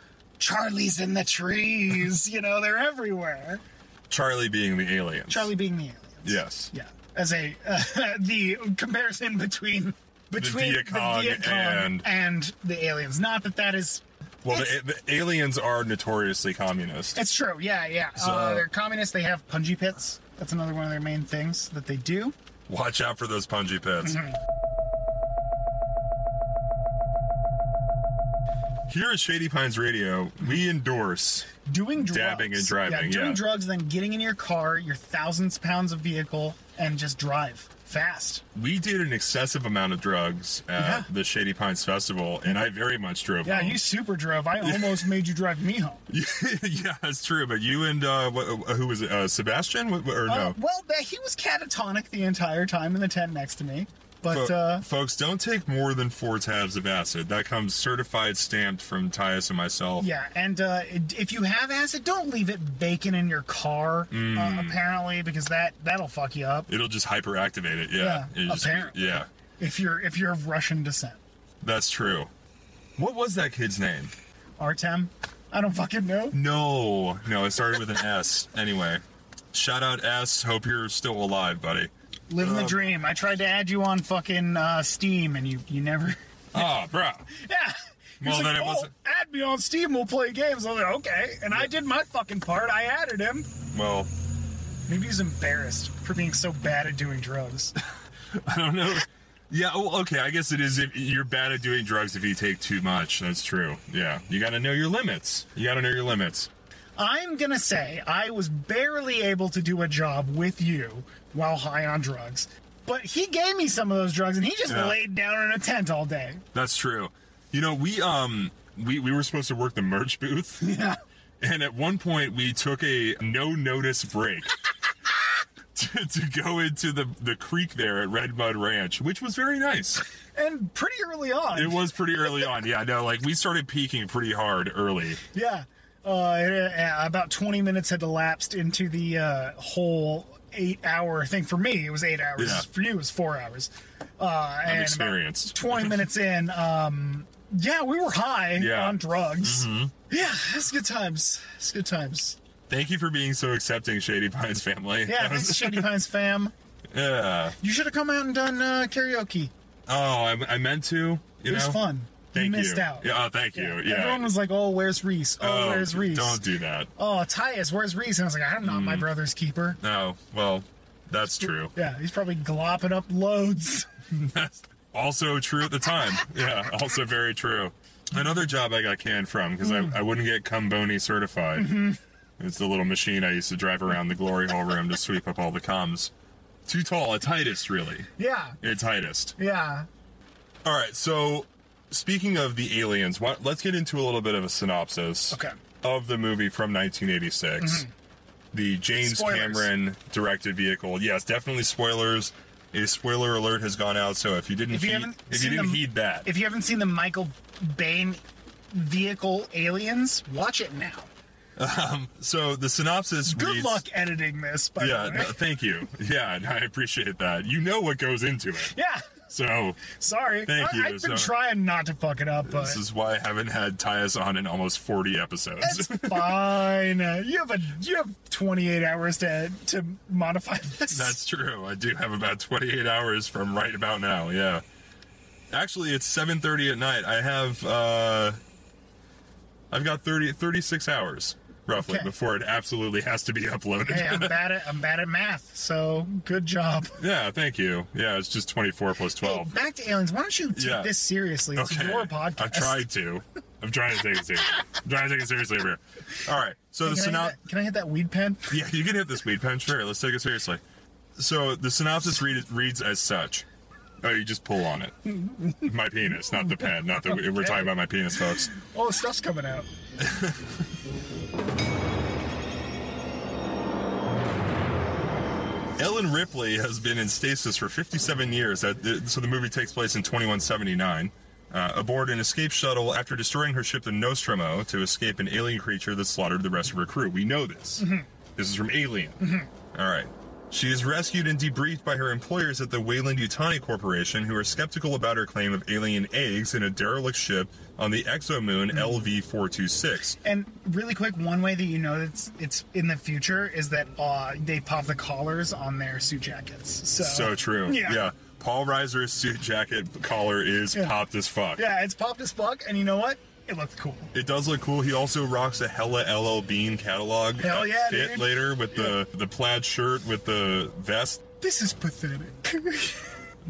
Charlie's in the trees. you know, they're everywhere. Charlie being the aliens. Charlie being the aliens. Yes. Yeah, as a uh, the comparison between between Viet Cong Viet Cong and- and the aliens. Not that that is. Well, the, the aliens are notoriously communist. It's true. Yeah, yeah. So- uh, they're communists. They have punji pits. That's another one of their main things that they do. Watch out for those punji pits. Mm-hmm. Here at Shady Pines Radio, we endorse. Doing drugs. Dabbing and driving, Yeah, doing yeah. drugs, then getting in your car, your thousands of pounds of vehicle, and just drive fast. We did an excessive amount of drugs at Yeah. the Shady Pines Festival, and I very much drove. Yeah, home. you super drove. I almost made you drive me home. yeah, that's true. But you and uh, uh, who was it? Uh, Sebastian? Or Uh, no? well, he was catatonic the entire time in the tent next to me. But Fo- uh, folks, don't take more than four tabs of acid. That comes certified, stamped from Tius and myself. yeah, and uh, if you have acid, don't leave it baking in your car. Mm. Uh, apparently, because that that'll fuck you up. It'll just hyperactivate it. Yeah. Yeah, It just- apparently. yeah, If you're if you're of Russian descent, that's true. What was that kid's name? Artem. I don't fucking know. No, no, it started with an S. Anyway, shout out S. Hope you're still alive, buddy. Living Um, the dream. I tried to add you on fucking uh, Steam, and you you never. Oh, bro. Yeah. Well, was then it oh, wasn't- add me on Steam. We'll play games. I was like, okay, and I did my fucking part. I added him. Well, Maybe he's embarrassed for being so bad at doing drugs. I don't know. Yeah, well, okay. I guess it is. If you're bad at doing drugs if you take too much. That's true. Yeah, you got to know your limits. You got to know your limits. I'm gonna say I was barely able to do a job with you while high on drugs, but he gave me some of those drugs, and he just Yeah. laid down in a tent all day. That's true. You know, we um we we were supposed to work the merch booth. Yeah. And at one point, we took a no notice break to, to go into the, the creek there at Red Mud Ranch, which was very nice. And pretty early on. It was pretty early on. Yeah, no, like we started peaking pretty hard early. Yeah. Uh, uh, about 20 minutes had elapsed into the uh, whole eight hour thing. For me, it was eight hours. Yeah. For you, it was four hours. Uh, and about experienced. 20 minutes in, um, yeah, we were high Yeah. Mm-hmm. on drugs. Yeah, it's good times. It's good times. Thank you for being so accepting, Shady Pines family. Yeah, was- thanks, Shady Pines fam. yeah. You should have come out and done uh, karaoke. Oh, I, I meant to. You It was fun. Thank you missed you. out. Yeah, oh, thank you. Yeah. Everyone was like, "Oh, where's Reese? Oh, Oh, where's Reese? Don't do that. Oh, Tius, where's Reese?" And I was like, "I'm not Mm. my brother's keeper." No. Well, that's true. Yeah, he's probably glopping up loads. That's also true at the time. Yeah, also very true. Another job I got canned from because Mm. I, I wouldn't get Cumboni certified. Mm-hmm. It's the little machine I used to drive around the glory hole room to sweep up all the comms. Too tall, a tightest, really. Yeah, A tightest. yeah. All right, so speaking of the aliens, why, let's get into a little bit of a synopsis Okay. of the movie from 1986. The James Mm-hmm. Spoilers. Cameron directed vehicle. Yes, definitely spoilers. A spoiler alert has gone out, so if you didn't If you heed, haven't if you didn't the- heed that, If you haven't seen the Michael Biehn vehicle Aliens, watch it now. so the synopsis Good reads, luck editing this, by Yeah, the way. no, thank you. Yeah, I appreciate that. You know what goes into it. yeah. So Sorry. Thank I, you, I've been so- trying not to fuck it up, but this is why I haven't had Tius on in almost 40 episodes. it's fine. You have a you have 28 hours to to modify this. That's true. I do have about 28 hours from right about now. Yeah. Actually, it's 7:30 at night. I have uh I've got 30 36 hours roughly Okay. before it absolutely has to be uploaded. hey, I'm bad at I'm bad at math, so good job. yeah, thank you. Yeah, it's just 24 plus Hey, 12. back to aliens. Why don't you take Yeah. this seriously? It's okay. your podcast. I've tried to. I'm trying to take it seriously. I'm trying to take it seriously over here. All right. So the I, hit synopsis. can I hit that weed pen? Yeah, you can hit this weed pen. Sure, let's take it seriously. So the synopsis read, reads as such. Oh, you just pull on it. My penis, not the pen. Not the. We're talking about my penis, folks. The stuff's coming out. Ellen Ripley has been in stasis for 57 years. So the movie takes place in 2179. Uh, aboard an escape shuttle after destroying her ship, the Nostromo, to escape an alien creature that slaughtered the rest of her crew. We know this. This is from Alien. All right. She is rescued and debriefed by her employers at the Weyland Yutani Corporation, who are skeptical about her claim of alien eggs in a derelict ship on the exomoon LV 426. And really quick, one way that you know it's it's in the future is that uh, they pop the collars on their suit jackets. So, So true. Yeah. yeah. Paul Reiser's suit jacket collar is Yeah. popped as fuck. Yeah, it's popped as fuck, and you know what? It looks cool. It does look cool. He also rocks a hella LL Bean catalog Hell yeah, fit dude. later with the the plaid shirt with the vest. This is pathetic.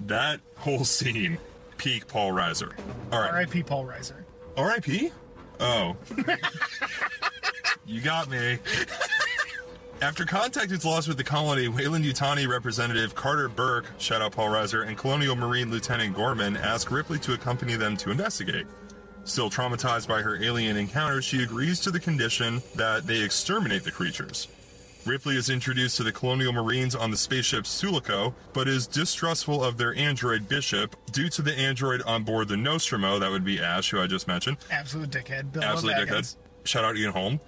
That whole scene, peak Paul Reiser. All right, R.I.P. Paul Reiser. R.I.P. Oh, you got me. After contact is lost with the colony, Weyland Yutani representative Carter Burke, shout out Paul Reiser, and Colonial Marine Lieutenant Gorman ask Ripley to accompany them to investigate. Still traumatized by her alien encounter, she agrees to the condition that they exterminate the creatures. Ripley is introduced to the Colonial Marines on the spaceship Sulaco, but is distrustful of their android Bishop due to the android on board the Nostromo, that would be Ash, who I just mentioned, Absolute dickhead. Bill absolute dickhead. Shout out Ian Holm.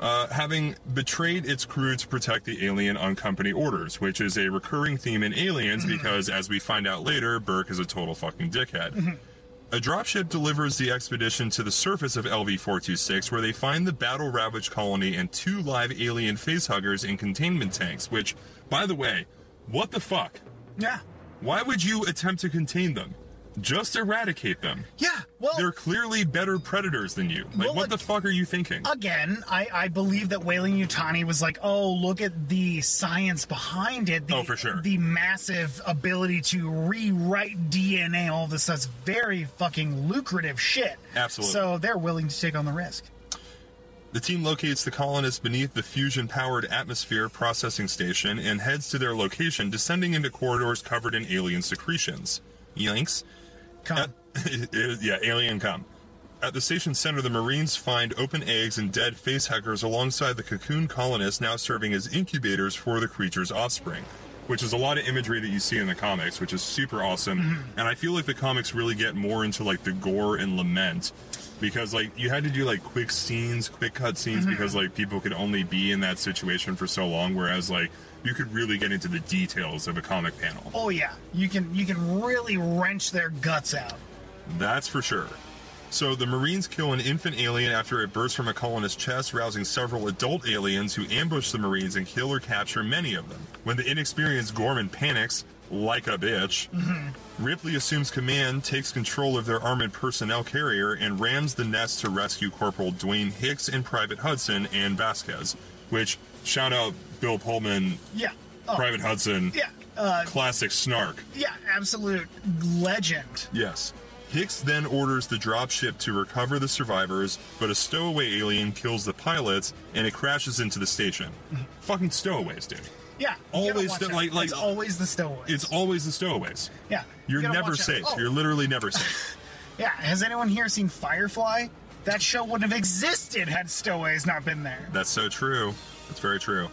Uh, having betrayed its crew to protect the alien on company orders, which is a recurring theme in Aliens because, as we find out later, Burke is a total fucking dickhead. A dropship delivers the expedition to the surface of LV 426, where they find the battle ravaged colony and two live alien facehuggers in containment tanks, which, by the way, what the fuck? Yeah. Why would you attempt to contain them? Just eradicate them. Yeah. Well, They're clearly better predators than you. Like, Well, what the fuck are you thinking? again, I, I believe that Weyland Yutani was like, oh, look at the science behind it. The, Oh, for sure. The massive ability to rewrite DNA, all this stuff's very fucking lucrative shit. Absolutely. So they're willing to take on the risk. The team locates the colonists beneath the fusion powered atmosphere processing station and heads to their location, descending into corridors covered in alien secretions. Yanks? Come. Yeah, alien come. At the station center, the Marines find open eggs and dead facehuggers alongside the cocoon colonists now serving as incubators for the creature's offspring, which is a lot of imagery that you see in the comics, which is super awesome. Mm-hmm. And I feel like the comics really get more into like the gore and lament because like you had to do like quick scenes, quick cut scenes mm-hmm. because like people could only be in that situation for so long, whereas like you could really get into the details of a comic panel. oh yeah, you can you can really wrench their guts out. That's for sure. So the Marines kill an infant alien after it bursts from a colonist's chest, rousing several adult aliens who ambush the Marines and kill or capture many of them. When the inexperienced Gorman panics, like a bitch, mm-hmm. Ripley assumes command, takes control of their armored personnel carrier, and rams the nest to rescue Corporal Dwayne Hicks and Private Hudson and Vasquez. Which, shout out Bill Pullman, Yeah. Oh, Private Hudson, Yeah. Uh, classic snark. yeah. Absolute legend. Yes. Hicks then orders the dropship to recover the survivors, but a stowaway alien kills the pilots and it crashes into the station. Fucking stowaways, dude. Yeah. Always the- like- like- it's always the stowaways. It's always the stowaways. yeah. you You're never safe. Oh, You're literally never safe. Yeah, has anyone here seen Firefly? That show wouldn't have existed had Stowaways not been there. That's so true. That's very true.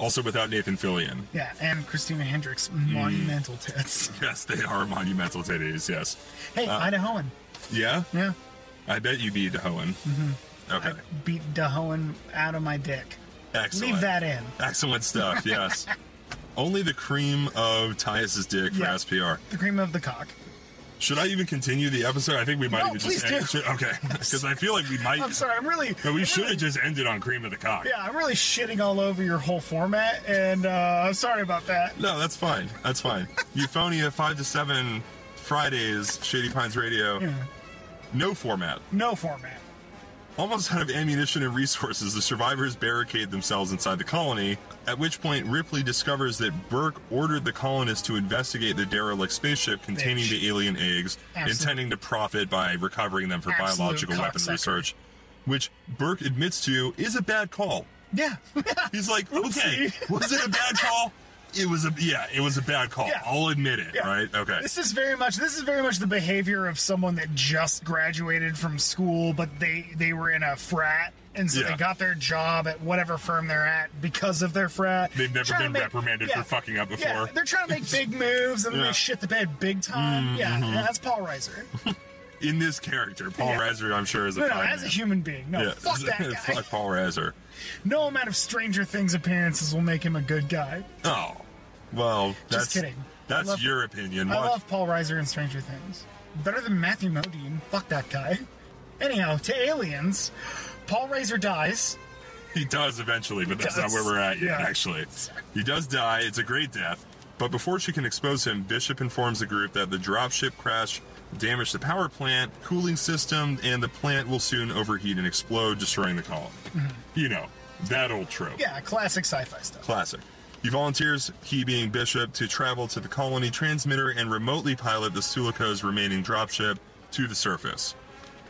Also without Nathan Fillion. Yeah, and Christina Hendricks, Hmm. monumental tits. Yes, they are monumental titties, yes. Hey, Uh, Idahoan. Yeah? Yeah, I bet you beat Hohen. Mm-hmm. Okay. beat Dahoan out of my dick. Excellent. Leave that in. Excellent stuff, yes. Only the cream of Tius's dick for Yeah. SPR. The cream of the cock. Should I even continue the episode? I think we might No, even please just end. do. should- okay, because I feel like we might. I'm sorry, I'm really. No, we should really- have just ended on cream of the cock. Yeah, I'm really shitting all over your whole format, and uh, I'm sorry about that. No, that's fine. That's fine. Euphonia five to seven Fridays, Shady Pines Radio. Yeah. No format. No format. Almost out of ammunition and resources, the survivors barricade themselves inside the colony, at which point Ripley discovers that Burke ordered the colonists to investigate the derelict spaceship containing Bitch. the alien eggs, Absolute- intending to profit by recovering them for Absolute biological weapon research, which Burke admits to is a bad call. Yeah. He's like, okay, was it a bad call? It was a yeah, it was a bad call. Yeah. I'll admit it, Yeah. right? Okay. This is very much this is very much the behavior of someone that just graduated from school, but they they were in a frat, and so Yeah. they got their job at whatever firm they're at because of their frat. They've never been make- reprimanded yeah. for fucking up Yeah, before. they're trying to make big moves and Yeah. They shit the bed big time. Mm-hmm. Yeah, yeah, that's Paul Reiser. In this character, Paul Yeah. Reiser, I'm sure is a No, no, as a human being, no, Yeah. fuck that guy. Fuck Paul Reiser. No amount of Stranger Things appearances will make him a good guy. Oh, well, that's Just kidding. That's love- your opinion. I Watch- love Paul Reiser in Stranger Things. Better than Matthew Modine. Fuck that guy. Anyhow, to aliens, Paul Reiser dies. He does eventually, but that's not where we're at yet, Yeah. actually. He does die. It's a great death. But before she can expose him, Bishop informs the group that the dropship crash damaged the power plant, cooling system, and the plant will soon overheat and explode, destroying the colony. You know, that old trope. Mm-hmm. Yeah, classic sci-fi stuff. Classic. He volunteers, he being Bishop, to travel to the colony transmitter and remotely pilot the Sulaco's remaining dropship to the surface.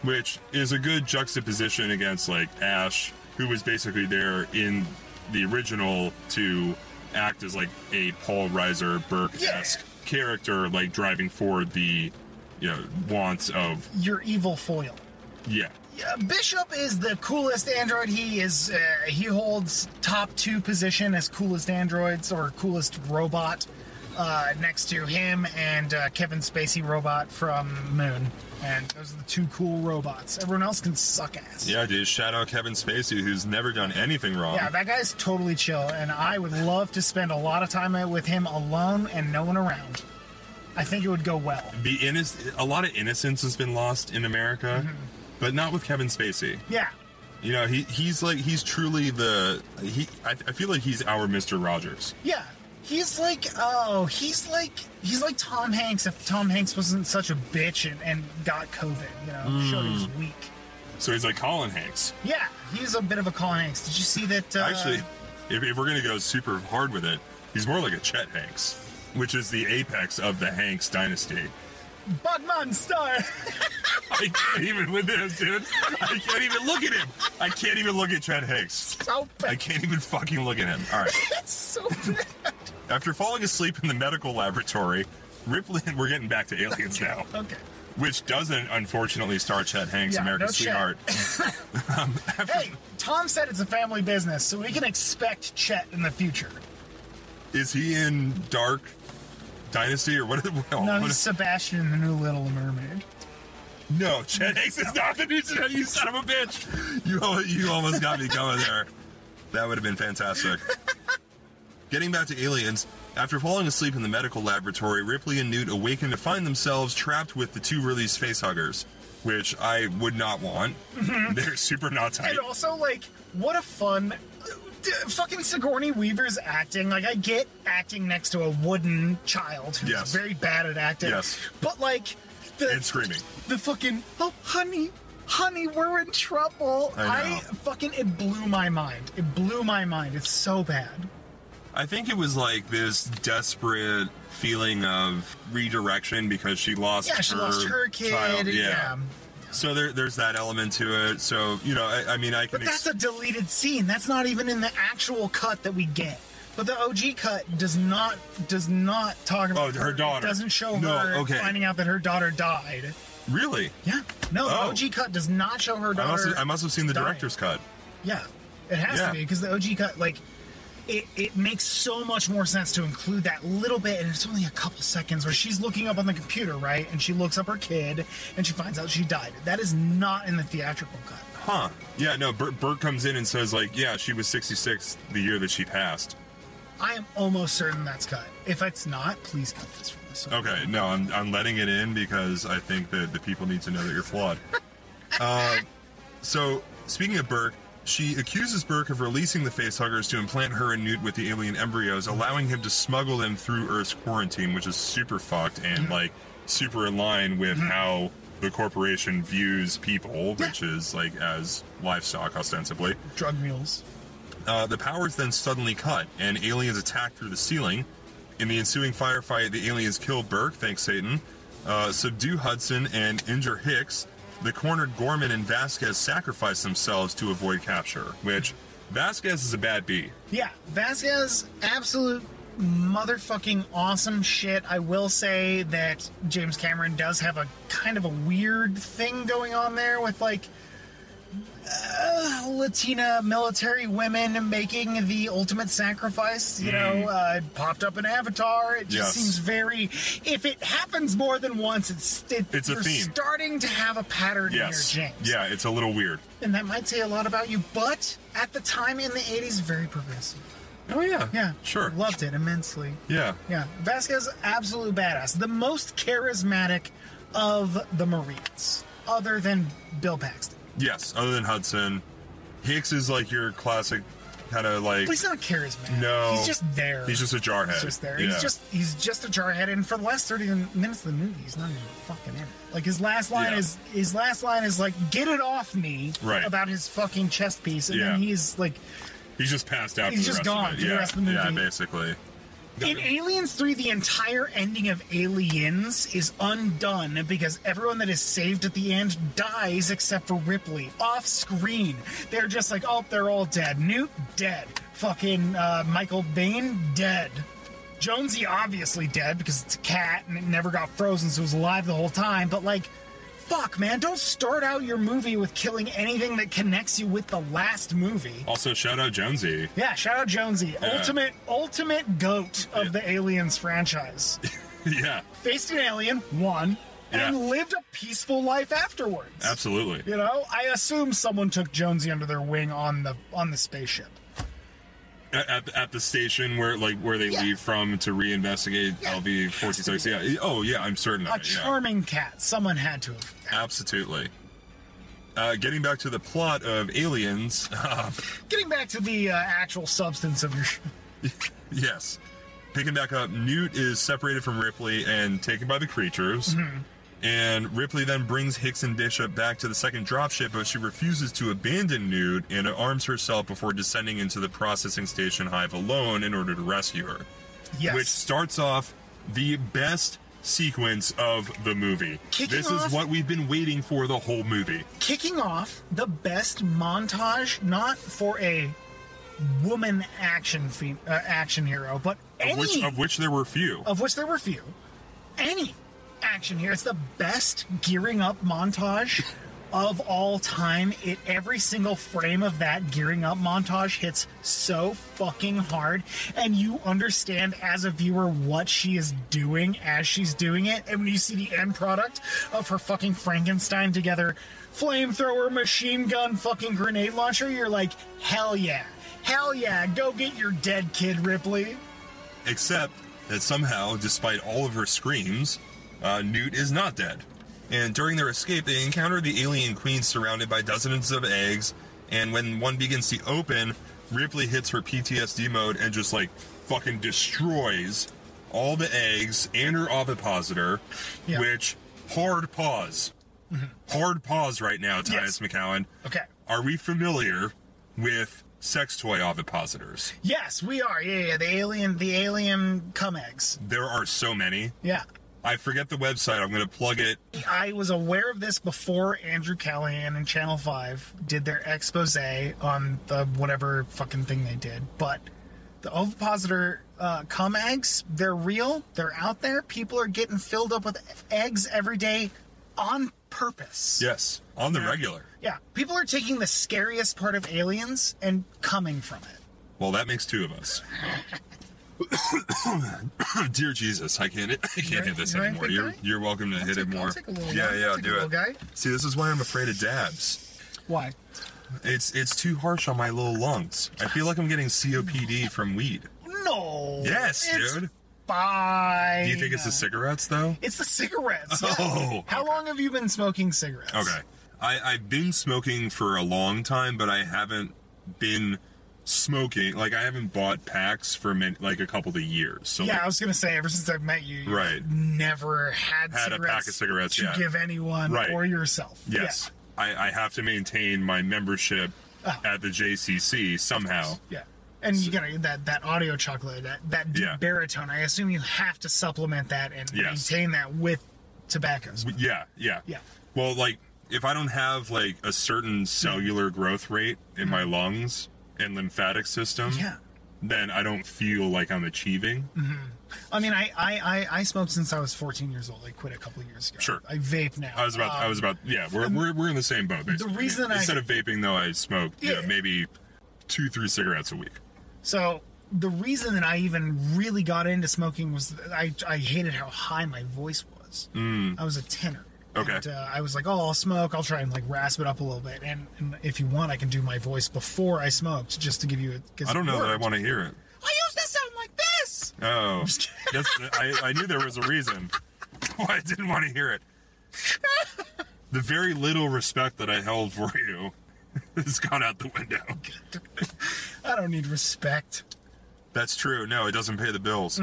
Which is a good juxtaposition against, like, Ash, who was basically there in the original to act as, like, a Paul Reiser Burke esque character, like, driving forward the, you know, wants of, Your evil foil. yeah. Yeah, Bishop is the coolest android. He is. Uh, he holds top two position as coolest androids or coolest robot. Uh, next to him and uh, Kevin Spacey robot from Moon, and those are the two cool robots. Everyone else can suck ass. Yeah, dude, shout out Kevin Spacey, who's never done anything wrong. Yeah, that guy's totally chill, and I would love to spend a lot of time with him alone and no one around. I think it would go well. the innoc- a lot of innocence has been lost in America, Mm-hmm. but not with Kevin Spacey. Yeah, You know, he he's like he's truly the he. I, I feel like he's our Mister Rogers. yeah. He's like, oh, he's like, he's like Tom Hanks. If Tom Hanks wasn't such a bitch and, and got COVID, you know, showed he was Mm. weak. So he's like Colin Hanks. Yeah, he's a bit of a Colin Hanks. Did you see that? Uh, Actually, if, if we're gonna go super hard with it, he's more like a Chet Hanks, which is the apex of the Hanks dynasty. Batman star. I can't even with this, dude. I can't even look at him. I can't even look at Chet Hanks. so bad. I can't even fucking look at him. All right. It's so bad. After falling asleep in the medical laboratory, Ripley, we're getting back to aliens now, Okay. which doesn't unfortunately star Chet Hanks, Yeah, America's no sweetheart. um, after- Hey, Tom said it's a family business, so we can expect Chet in the future. Is he in Dark Dynasty or what? Well, No, he's Sebastian in the new Little Mermaid. no, Chet Hanks is not the new Chet. You son of a bitch! You al- you almost got me going there. That would have been fantastic. Getting back to aliens, after falling asleep in the medical laboratory, Ripley and Newt awaken to find themselves trapped with the two released facehuggers, which I would not want. Mm-hmm. They're super not tight. And also, like, what a fun. d- Fucking Sigourney Weaver's acting. Like, I get acting next to a wooden child who's Yes. very bad at acting. Yes. But, like, the, And screaming. The fucking, oh, honey, honey, we're in trouble. I know. fucking, it blew my mind. It blew my mind. It's so bad. I think it was like this desperate feeling of redirection because she lost Yeah, she her lost her kid. child. yeah. So there, there's that element to it. So you know, I, I mean, I can. But that's a deleted scene. That's not even in the actual cut that we get. But the OG cut does not does not talk oh, about Oh, her daughter. It doesn't show No, her okay. finding out that her daughter died. really. Yeah. No, the Oh. OG cut does not show her I daughter. must, have, I must have seen the dying. director's cut. Yeah. It has Yeah. to be because the OG cut like it, it makes so much more sense to include that little bit and it's only a couple seconds where she's looking up on the computer, right? And she looks up her kid and she finds out she died. That is not in the theatrical cut. Huh? Yeah. No. Bert, Bert comes in and says like, yeah, she was 66 the year that she passed. I am almost certain that's cut. If it's not, please cut this from this. Okay. No, I'm I'm letting it in because I think that the people need to know that you're flawed. uh, so speaking of Burke. She accuses Burke of releasing the facehuggers to implant her and Newt with the alien embryos, allowing him to smuggle them through Earth's quarantine, which is super fucked and like super in line with how the corporation views people, which is like as livestock ostensibly. Drug mules. Uh, the powers then suddenly cut, and aliens attack through the ceiling. In the ensuing firefight, the aliens kill Burke, thanks Satan, uh, subdue Hudson, and injure Hicks. The cornered Gorman and Vasquez sacrifice themselves to avoid capture, which Vasquez is a bad bee. Yeah, Vasquez, absolute motherfucking awesome shit. I will say that James Cameron does have a kind of a weird thing going on there with like uh, Latina military women making the ultimate sacrifice. You know, uh, it popped up in Avatar. It just Mm. Yes. seems very. If it happens more than once, it's it, It's a theme. starting to have a pattern Yes. here, James. Yeah, it's a little weird. and that might say a lot about you. But at the time in the '80s, very progressive. Oh yeah. Yeah, Sure. loved it immensely. Yeah. Yeah, Vasquez, absolute badass. The most charismatic of the Marines, other than Bill Paxton. Yes. Other than Hudson, Hicks is like your classic kind of like. But he's not charismatic. No. he's just there. He's just a jarhead. He's just there. Yeah. He's just he's just a jarhead, and for the last thirty minutes of the movie, he's not even fucking in it. Like his last line Yeah. is his last line is like "Get it off me" Right. about his fucking chest piece, and Yeah. then he's like He's just passed out. He's the just gone for the yeah. rest of the Yeah, basically. In Aliens 3, the entire ending of Aliens is undone because everyone that is saved at the end dies except for Ripley off screen. They're just like, oh, they're all dead. Newt, dead. Fucking uh, Michael Biehn, dead. Jonesy, obviously dead because it's a cat and it never got frozen, so it was alive the whole time. But, like, fuck, man, don't start out your movie with killing anything that connects you with the last movie. Also, shout out Jonesy. Yeah, shout out Jonesy, ultimate ultimate goat of the Aliens franchise. yeah, Faced an alien, won, and Yeah. lived a peaceful life afterwards. absolutely. You know, I assume someone took Jonesy under their wing on the on the spaceship. At, at, at the station where like where they Yeah. leave from to reinvestigate Yeah. LV forty six. Yeah. Oh yeah, I'm certain of A it. Yeah. charming cat. Someone had to have. Absolutely. Uh, getting back to the plot of Aliens, uh, Getting back to the uh, actual substance of your. Yes. Picking back up, Newt is separated from Ripley and taken by the creatures. Mm-hmm. And Ripley then brings Hicks and Bishop back to the second dropship, but she refuses to abandon Newt and arms herself before descending into the processing station hive alone in order to rescue her. yes. Which starts off the best sequence of the movie. Kicking this off- is what we've been waiting for the whole movie. kicking off the best montage, not for a woman action fe- uh, action hero, but any Of which, of which there were few. of which there were few. Any action here. It's the best gearing up montage of all time. It every single frame of that gearing up montage hits so fucking hard, and you understand as a viewer what she is doing as she's doing it. And when you see the end product of her fucking Frankenstein together flamethrower, machine gun, fucking grenade launcher, you're like, hell yeah. Hell yeah, go get your dead kid, Ripley. except that somehow, despite all of her screams, uh, Newt is not dead. And during their escape, they encounter the alien queen surrounded by dozens of eggs. And when one begins to open, Ripley hits her PTSD mode and just like fucking destroys all the eggs and her ovipositor, Yeah. which hard pause. Mm-hmm. Hard pause right now, Tius Yes. McCowin. Okay. Are we familiar with sex toy ovipositors? Yes, we are. Yeah, yeah. The alien, the alien cum eggs. There are so many. Yeah. I forget the website. I'm going to plug it. I was aware of this before Andrew Callaghan and Channel 5 did their expose on the whatever fucking thing they did. But the ovipositor uh, cum eggs, they're real. They're out there. People are getting filled up with eggs every day on purpose. Yes, on the regular. Yeah. People are taking the scariest part of aliens and coming from it. Well, that makes two of us. Dear Jesus, I can't. I can't hit this You anymore. You're you're welcome to hit take- it I'll more. take a little yeah, yeah, I'll I'll do it. guy. See, this is why I'm afraid of dabs. Why? It's it's too harsh on my little lungs. I feel like I'm getting COPD from weed. No. Yes, dude. Fine. Do you think it's the cigarettes though? It's the cigarettes. yeah. Oh, How long have you been smoking cigarettes? Okay. I, I've been smoking for a long time, but I haven't been smoking. Like I haven't bought packs for like a couple of years. So yeah, like, I was gonna say ever since I've met you, you've Right. never had, Had a pack of cigarettes, to yeah. give anyone Right. or yourself. yes, I, I have to maintain my membership Oh. at the JCC somehow. Yeah. yeah. And you gotta that that audio chocolate, that that deep Yeah. baritone. I assume you have to supplement that and Yes. maintain that with tobacco. Yeah, yeah. Yeah. Well, like if I don't have like a certain mm-hmm. cellular growth rate in mm-hmm. my lungs and lymphatic system. Yeah. then I don't feel like I'm achieving. Mm-hmm. I mean, I, I, I, I smoked since I was 14 years old. I quit a couple years ago. Sure. I vape now. I was about, I Um, was about, yeah, we're, we're, we're in the same boat. Basically. The reason I- instead of vaping though, I smoked you know, Yeah. maybe two, three cigarettes a week. So the reason that I even really got into smoking was I, I hated how high my voice was. Mm. I was a tenor. Okay. And, uh, I was like, oh, I'll smoke. I'll try and like rasp it up a little bit. And, and if you want, I can do my voice before I smoked, just to give you. A, I don't know that I want to hear it. I used to sound like this. Oh, that's, I, I knew there was a reason why I didn't want to hear it. The very little respect that I held for you has gone out the window. I don't need respect. That's true. No, it doesn't pay the bills.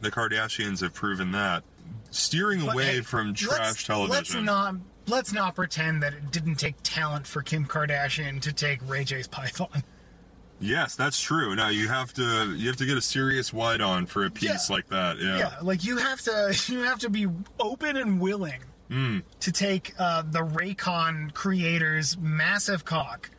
The Kardashians have proven that. Steering But, away hey, from let's- trash television. Let's not let's not pretend that it didn't take talent for Kim Kardashian to take Ray J's Python. Yes, that's true. Now you have to you have to get a serious wide on for a piece Yeah. like that. Yeah. Yeah, like you have to you have to be open and willing Hmm. to take uh, the Raycon creators' massive cock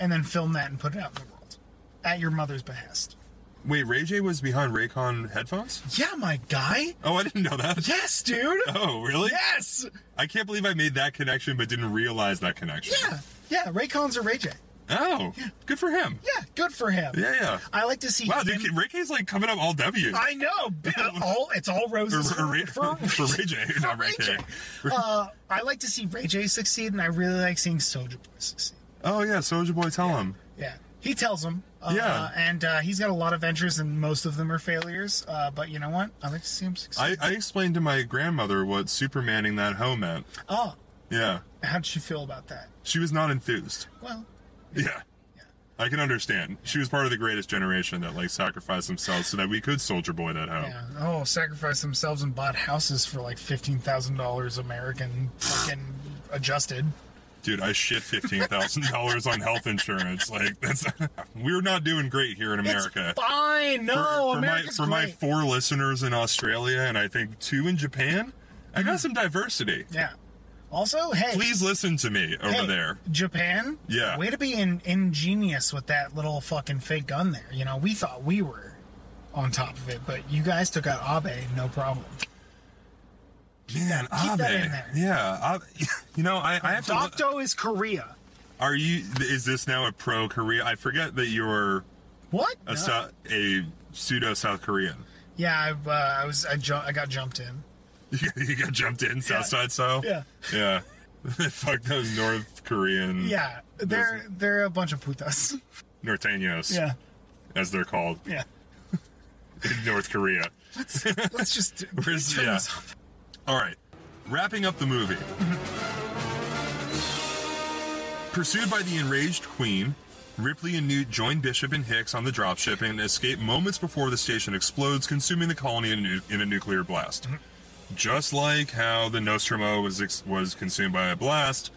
and then film that and put it out in the world at your mother's behest. Wait, Ray J was behind Raycon headphones? Yeah, my guy. Oh, I didn't know that. Yes, dude. Oh, really? Yes. I can't believe I made that connection but didn't realize that connection. Yeah. Yeah. Raycons are Ray J. Oh, yeah. good for him. Yeah. Good for him. Yeah, yeah. I like to see. Wow, him- dude, Ray K's like coming up all W. I know. all it's all roses For- for for, Ray- for Ray J, for not Ray K. Uh, I like to see Ray J succeed, and I really like seeing Soldier Boy succeed. Oh yeah, Soldier Boy, tell him. Yeah, he tells them. Uh, Yeah. and uh, he's got a lot of ventures, and most of them are failures. Uh, but you know what? I like to see him succeed. I, I explained to my grandmother what Supermaning that hoe meant. oh, Yeah, how did she feel about that? she was not enthused. Well, Yeah. I can understand. She was part of the greatest generation that like sacrificed themselves so that we could Soldier Boy that hoe. yeah. Oh, sacrificed themselves and bought houses for like fifteen thousand dollars American, fucking adjusted. Dude, I shit fifteen thousand dollars on health insurance. Like that's we're not doing great here in America. It's fine. No, for, for my for my four listeners in Australia and I think two in Japan, I got mm. some diversity. yeah. Also, hey, Please listen to me over Hey, there. Japan. Yeah. Way to be in, ingenious with that little fucking fake gun there. You know, we thought we were on top of it, but you guys took out Abe, no problem. Man, keep that Abe. in there. Yeah, Abe- you know, I, I have to. look- Dokdo is Korea. Are you? Is this now a pro Korea? I forget that you're What? a, No. A pseudo South Korean. Yeah, I've, uh, I was I, ju- I got jumped in. You got, jumped in South Side style. Yeah. Yeah. Fuck those North Korean. Yeah, they're they're a bunch of putas. Norteños. Yeah, As they're called yeah. in North Korea. Let's let's just turn yeah. All right. Wrapping up the movie. Pursued by the enraged Queen, Ripley and Newt join Bishop and Hicks on the dropship and escape moments before the station explodes, consuming the colony in a, nu- in a nuclear blast. Just like how the Nostromo was ex- was consumed by a blast.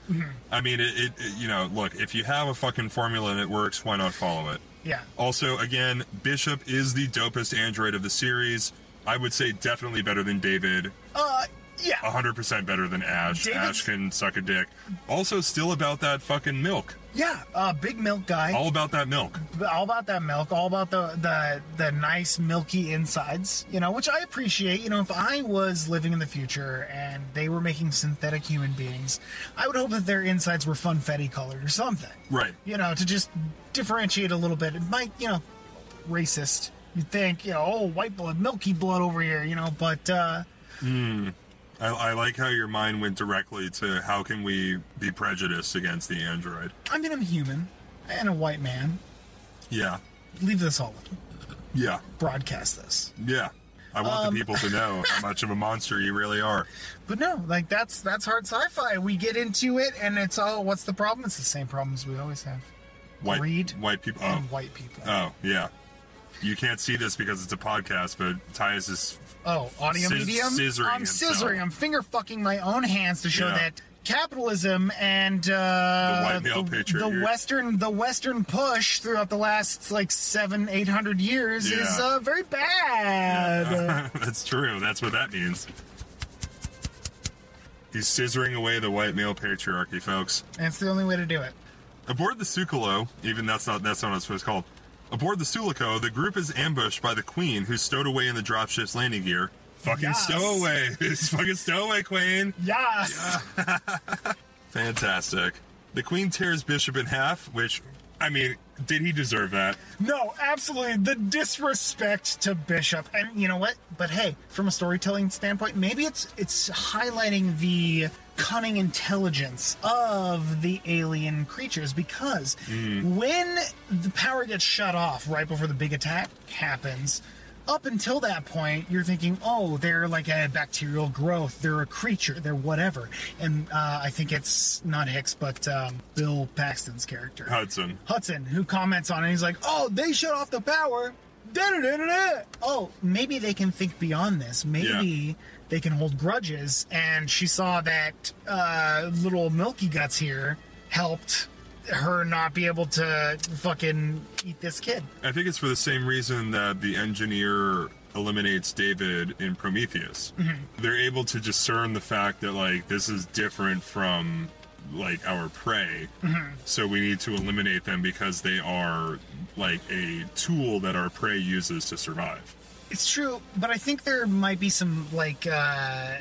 I mean, it, it, it- You know, look, if you have a fucking formula and it works, why not follow it? Yeah, Also, again, Bishop is the dopest android of the series. I would say definitely better than David. uh, yeah. 100% better than Ash. David's- Ash can suck a dick. Also, still about that fucking milk. Yeah, uh, big milk guy. All about that milk. all about that milk, all about the the the nice milky insides, you know, which I appreciate. You know, if I was living in the future and they were making synthetic human beings, I would hope that their insides were funfetti colored or something. Right. You know, to just differentiate a little bit. It might, you know, racist. You'd think, you know, oh, white blood, milky blood over here, you know, but uh I, I like how your mind went directly to how can we be prejudiced against the android. I mean, I'm human and a white man. Yeah. Leave this all. Yeah. Broadcast this. Yeah. I want Um, the people to know how much of a monster you really are. But no, like that's that's hard sci-fi. We get into it, and it's all what's the problem? It's the same problems we always have. White, greed white people. Oh, and white people. oh, yeah. You can't see this because it's a podcast, but Tius is Oh, audio Scis- medium. scissoring I'm himself. scissoring. I'm finger fucking my own hands to show Yeah. that capitalism and uh, The white male the, patriot. the western the western push throughout the last like seven eight hundred years is uh, very bad. That's true. That's what that means. He's scissoring away the white male patriarchy, folks. and it's the only way to do it. Aboard the Sukalo, even that's not that's not what it's called. Aboard the Sulaco, the group is ambushed by the Queen, who's stowed away in the dropship's landing gear. Fucking Yes. stowaway! It's fucking stowaway, Queen. Yes. Fantastic. The Queen tears Bishop in half, which, I mean, did he deserve that? No, absolutely. The disrespect to Bishop. And you know what? But hey, from a storytelling standpoint, maybe it's it's highlighting the cunning intelligence of the alien creatures because when the power gets shut off right before the big attack happens, up until that point, you're thinking, oh, they're like a bacterial growth, they're a creature, they're whatever. And uh, I think it's not Hicks, but um, Bill Paxton's character. Hudson. Hudson, who comments on it. He's like, "Oh, they shut off the power." Da-da-da-da-da. Oh, maybe they can think beyond this. Maybe they can hold grudges. And she saw that uh, little Milky Guts here helped her not be able to fucking eat this kid. I think it's for the same reason that the engineer eliminates David in Prometheus. They're able to discern the fact that like this is different from like our prey. So we need to eliminate them because they are like a tool that our prey uses to survive. It's true, but I think there might be some like uh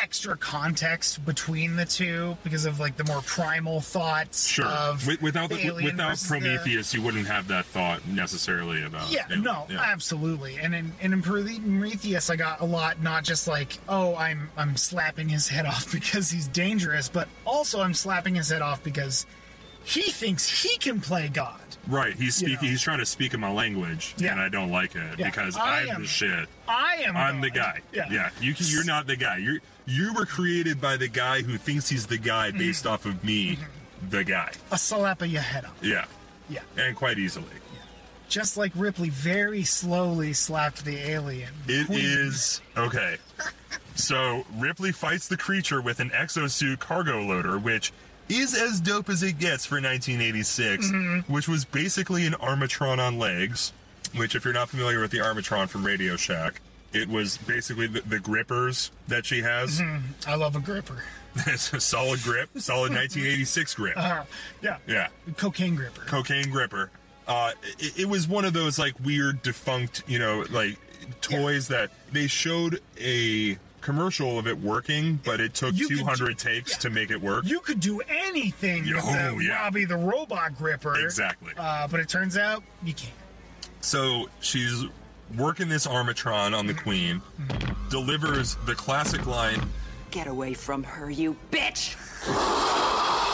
extra context between the two because of like the more primal thoughts Sure. of Wi- without the the, alien without versus the- Prometheus, you wouldn't have that thought necessarily about. Yeah, alien. no, Yeah. absolutely. And in, and in Prometheus, I got a lot, not just like, oh, I'm I'm slapping his head off because he's dangerous, but also I'm slapping his head off because he thinks he can play God. Right. He's You speaking. know. He's trying to speak in my language, Yeah. and I don't like it Yeah. because I I'm am- the shit. I am. I'm the guy. Yeah. Yeah. You can, you're not the guy. You're you were created by the guy who thinks he's the guy Mm-hmm. based off of me, the guy. A slap of your head off. Yeah. Yeah. And quite easily. Just like Ripley very slowly slapped the alien. It Queen. is okay. So Ripley fights the creature with an exosuit cargo loader, which is as dope as it gets for 1986, Mm-hmm. which was basically an Armatron on legs. Which, if you're not familiar with the Armatron from Radio Shack, it was basically the, the grippers that she has. I love a gripper. it's a solid grip, solid 1986 grip. Uh, yeah. Yeah, Cocaine gripper. cocaine gripper. Uh, it, it was one of those like weird defunct, you know, like toys that they showed a commercial of it working, but it took You 200 ju- takes yeah. to make it work. you could do anything with Oh, the yeah. Robbie the robot gripper. Exactly. Uh, but it turns out you can't. So she's working this Armatron on the Queen, delivers the classic line, Get away from her, you bitch!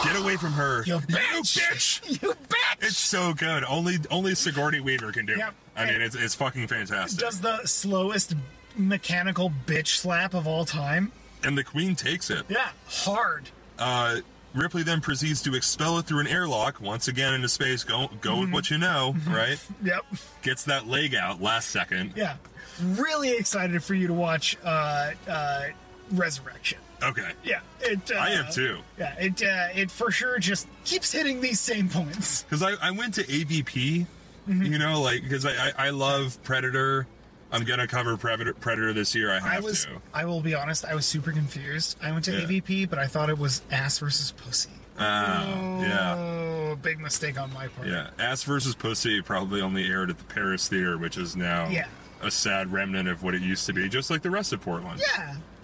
"Get away from her, You bitch! You bitch! It's so good. Only only Sigourney Weaver can do it. Yep. I mean, it's it's fucking fantastic. does the slowest mechanical bitch slap of all time. and the Queen takes it. Yeah, hard. Uh, Ripley then proceeds to expel it through an airlock once again into space. Go go with what you know, right? Yep. Gets that leg out last second. Yeah. Really excited for you to watch uh, uh, Resurrection. Okay. Yeah, it. Uh, I am too. Yeah, it. Uh, it for sure just keeps hitting these same points. Because I, I went to AVP, Mm-hmm. you know, like because I, I I love Predator. I'm gonna cover Predator Predator this year. I have I was. to. I will be honest. I was super confused. I went to Yeah. AVP, but I thought it was ass versus pussy. Ah, yeah. Oh, big mistake on my part. Yeah, Ass versus Pussy probably only aired at the Paris Theater, which is now Yeah. a sad remnant of what it used to be, just like the rest of Portland.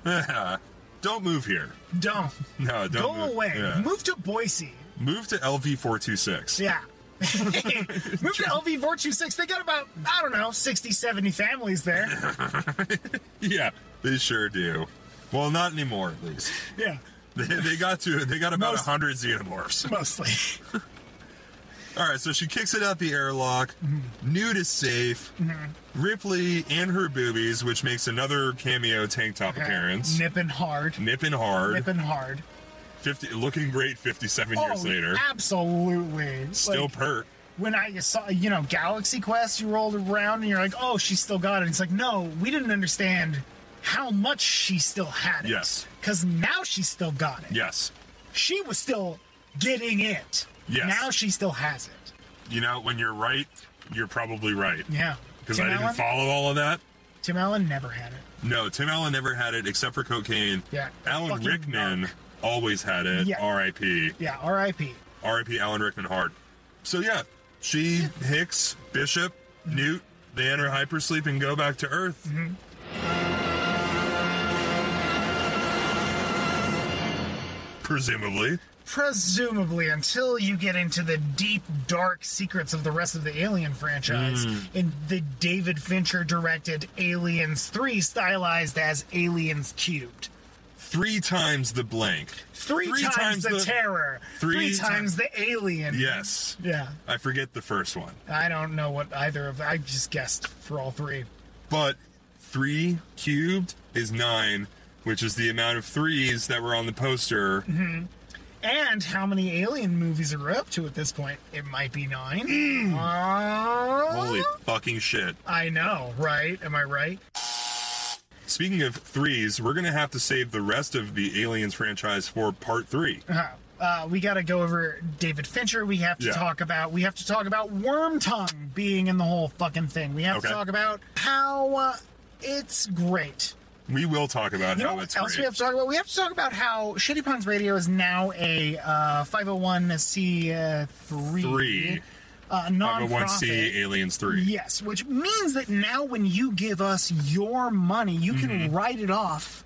Yeah. don't move here. Don't. No, don't Go move. away. Yeah. Move to Boise. Move to LV four Move to LV 426. They got about, I don't know, 60, 70 families there. Yeah, they sure do. Well, not anymore, at least. Yeah. They, they got to. They got about a Most- hundred xenomorphs. Mostly. All right, so she kicks it out the airlock. Mm-hmm. Newt is safe. Ripley and her boobies, which makes another cameo tank top appearance. Nipping hard. Nipping hard. Nipping hard. 50, looking great 57 years Oh, later. absolutely. Still Like, pert. when I saw, you know, Galaxy Quest, you rolled around and you're like, oh, she still got it. It's like, no, we didn't understand how much she still had it. Yes. Because now she still got it. Yes. She was still getting it. Yes. Now she still has it. You know, when you're right, you're probably right. Yeah. Because I didn't Allen? follow all of that. Tim Allen never had it. No, Tim Allen never had it except for cocaine. Yeah, Alan Rickman. Always had it. Yeah. R.I.P. Yeah, R.I.P. R.I.P. Alan Rickman hard. So yeah, she, Hicks, Bishop, Newt, they enter hypersleep and go back to Earth. Mm-hmm. Presumably. Presumably, until you get into the deep, dark secrets of the rest of the Alien franchise Hmm. in the David Fincher directed Aliens 3, stylized as Aliens Cubed. Three times the blank. Three, times, the, terror. Three Three, ti- times the alien. Yes. Yeah. I forget the first one. I don't know what either of I just guessed for all three. But three cubed is nine, which is the amount of threes that were on the poster. Mm-hmm. And how many alien movies are we up to at this point? It might be nine. Uh, Holy fucking shit. I know, right? Am I right? Speaking of threes, we're gonna have to save the rest of the Aliens franchise for part three. Uh, uh, we got to go over David Fincher. We have to Yeah. talk about. We have to talk about Worm Tongue being in the whole fucking thing. We have Okay. to talk about how uh, it's great. We will talk about You know how what it's else we have to talk about? We have to talk about how Shitty Puns Radio is now a uh, 501c3 Three. Uh, nonprofit. 501c Aliens 3. Yes, which means that now when you give us your money, you can Mm-hmm. write it off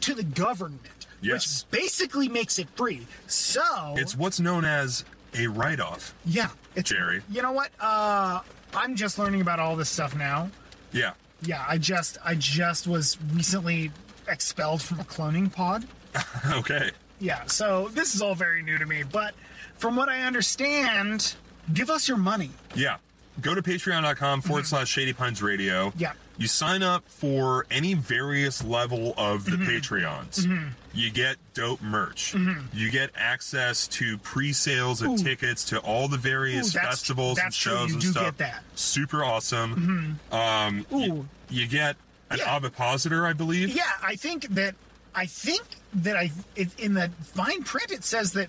to the government, Yes. which basically makes it free. So It's what's known as a write off. yeah, it's Jerry. You know what? Uh, I'm just learning about all this stuff now. Yeah. Yeah, I just I just was recently expelled from a cloning pod. okay. Yeah, so this is all very new to me, but from what I understand, give us your money. Yeah. Go to patreon.com forward slash shady pines radio. Mm-hmm. Yeah. You sign up for any various level of Mm-hmm. the Patreons. You get dope merch. You get access to pre sales of Ooh. tickets to all the various Ooh, that's- festivals and that's true. shows You and do stuff. get that. Super awesome. Um, y- Ooh. you get an Yeah. ovipositor, I believe. Yeah, I think that I think that I it, in the fine print it says that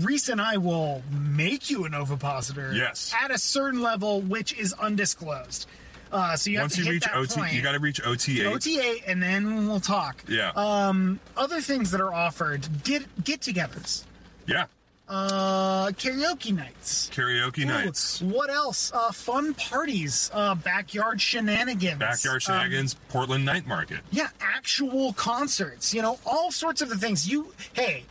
Reese and I will make you an ovipositor. Yes. At a certain level, which is undisclosed. Uh, so you Once have you to hit reach that OT, point. you got to reach OT8. OTA, and then we'll talk. Yeah. Um, other things that are offered: get get-togethers, yeah. uh, karaoke nights. Karaoke Ooh, nights. What else? Uh, fun parties, uh, backyard shenanigans, Backyard um, shenanigans, Portland Night Market. yeah, actual concerts. You know, all sorts of the things. You, hey,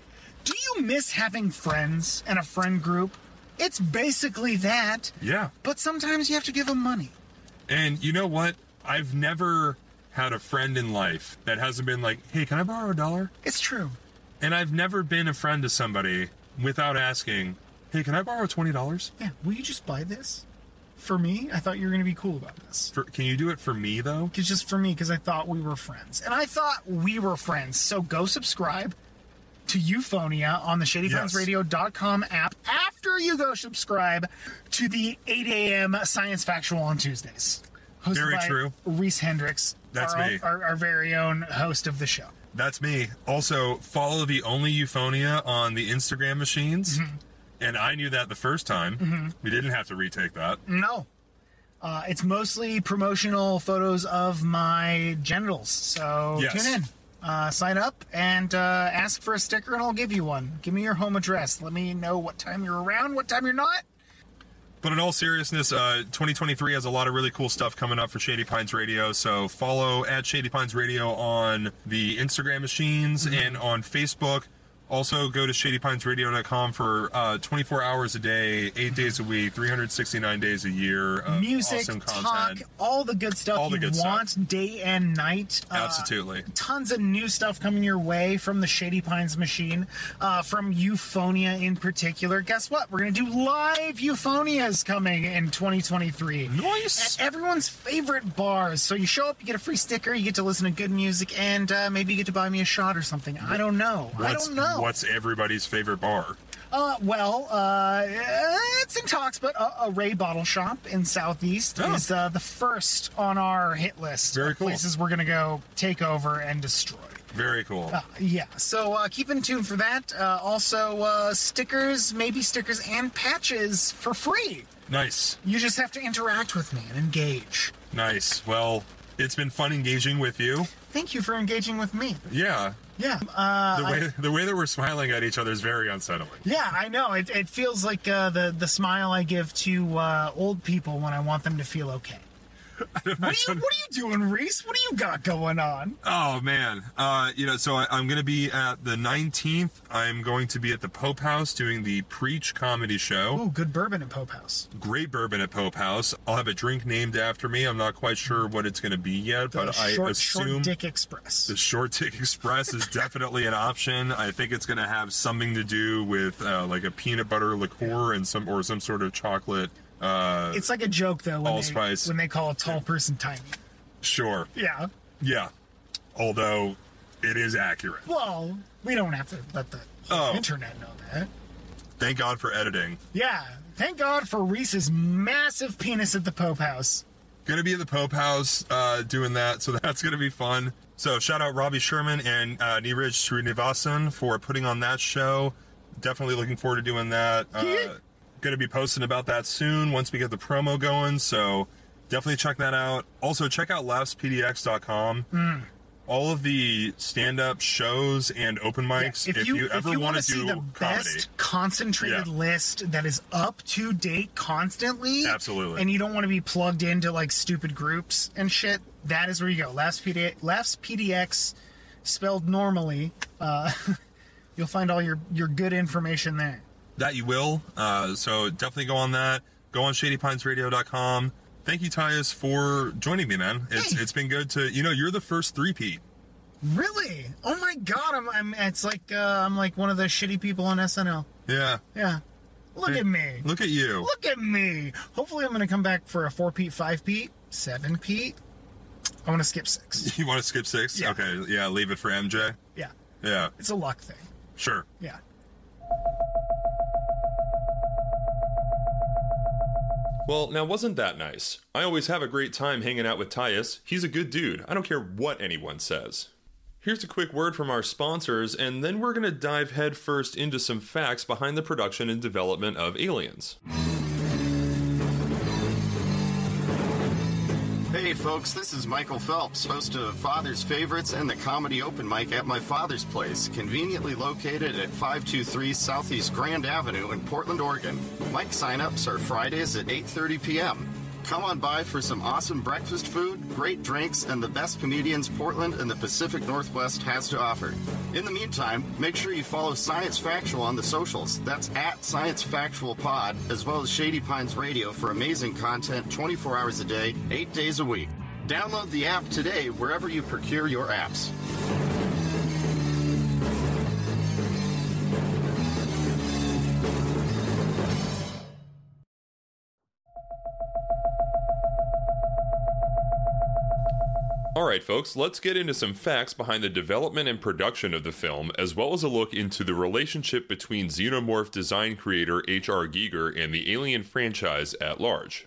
do you miss having friends and a friend group? It's basically that. Yeah. But sometimes you have to give them money. And you know what? I've never had a friend in life that hasn't been like, hey, can I borrow a dollar? It's true. And I've never been a friend to somebody without asking, hey, can I borrow $20? Yeah. Will you just buy this for me? I thought you were going to be cool about this. For, can you do it for me, though? It's just for me because I thought we were friends, and I thought we were friends. So go subscribe to Euphonia on the ShadyPinesRadio.com app after you go subscribe to the 8 a.m. Science Factual on Tuesdays. Hosted Very by true. Reese Hendricks, That's our, me. Our, our very own host of the show. That's me. Also, follow the Only Euphonia on the Instagram machines. Mm-hmm. And I knew that the first time. We didn't have to retake that. No. Uh, it's mostly promotional photos of my genitals. So Yes. tune in. Uh, sign up and uh, ask for a sticker, and I'll give you one. Give me your home address. Let me know what time you're around, what time you're not. But in all seriousness, uh, 2023 has a lot of really cool stuff coming up for Shady Pines Radio. So follow at Shady Pines Radio on the Instagram machines Mm-hmm. and on Facebook. Also, go to shadypinesradio.com for uh, 24 hours a day, eight days a week, 369 days a year. Of Music, awesome talk, all the good stuff All the you good stuff. want day and night. Uh, Absolutely. tons of new stuff coming your way from the Shady Pines machine, uh, from Euphonia in particular. Guess what? We're going to do live Euphonias coming in 2023. Nice. At everyone's favorite bars. So you show up, you get a free sticker, you get to listen to good music, and uh, maybe you get to buy me a shot or something. I don't know. I don't know. What's everybody's favorite bar? Uh, well, uh, it's in talks, but a, a Ray Bottle Shop in Southeast Oh. is uh, the first on our hit list. Very of cool. Places we're gonna go take over and destroy. Very cool. Uh, yeah, so uh, keep in tune for that. Uh, also, uh, stickers, maybe stickers and patches for free. Nice. You just have to interact with me and engage. Nice. Well, it's been fun engaging with you. Thank you for engaging with me. Yeah. Yeah, uh, The way the way that we're smiling at each other is very unsettling. yeah, I know. It, it feels like uh, the the smile I give to uh, old people when I want them to feel okay. What are, you, what are you doing, Reese? What do you got going on? Oh man, uh, you know, so I, I'm going to be at the 19th. I'm going to be at the Pope House doing the Preach comedy show. Oh, good bourbon at Pope House. Great bourbon at Pope House. I'll have a drink named after me. I'm not quite sure what it's going to be yet, but The I assume short Dick Express. the Short Dick Express is definitely an option. I think it's going to have something to do with uh, like a peanut butter liqueur and some or some sort of chocolate. Uh, It's like a joke though when they, when they call a tall person tiny. sure, Yeah. yeah. Although it is accurate. Well, we don't have to let the Oh. internet know that. Thank God for editing. Yeah. Thank God for Reese's massive penis at the Pope House. Gonna be at the Pope House uh, doing that, so that's gonna be fun. So shout out Robbie Sherman and uh, Neeraj Srinivasan for putting on that show. Definitely looking forward to doing that. Uh, gonna be posting about that soon once we get the promo going. So definitely check that out. Also check out laughspdx.com. All of the stand-up shows and open mics. if, you, ever if you want to to see do the comedy, best concentrated Yeah. list that is up to date constantly, Absolutely. and you don't want to be plugged into like stupid groups and shit, that is where you go. Laughs PD, Laughs PDX, spelled normally. Uh, you'll find all your your good information there. That you will. Uh, so definitely go on that. Go on shadypinesradio.com. Thank you, Tius, for joining me, man. It's Hey. it's been good to you know you're the first three P. Really? Oh my god! I'm, I'm it's like uh, I'm like one of the shitty people on SNL. Yeah. Yeah. Look Hey, at me. Look at you. Look at me. Hopefully, I'm gonna come back for a four P, five P, seven P. I want to skip six. You want to skip six? Yeah. Okay. Yeah. Leave it for MJ. Yeah, Yeah. it's a luck thing. Sure. Yeah. Well, now wasn't that nice? I always have a great time hanging out with Tius. He's a good dude. I don't care what anyone says. Here's a quick word from our sponsors, and then we're going to dive headfirst into some facts behind the production and development of Aliens. Hey folks, this is Michael Phelps, host of Father's Favorites and the Comedy Open Mic at my father's place, conveniently located at 523 Southeast Grand Avenue in Portland, Oregon. Mic signups are Fridays at 8:30 p.m. Come on by for some awesome breakfast food, great drinks, and the best comedians Portland and the Pacific Northwest has to offer. In the meantime, make sure you follow Science Factual on the socials. That's at Science Factual Pod, as well as Shady Pines Radio for amazing content 24 hours a day, 8 days a week. Download the app today wherever you procure your apps. Alright, folks, let's get into some facts behind the development and production of the film, as well as a look into the relationship between Xenomorph design creator H.R. Giger and the Alien franchise at large.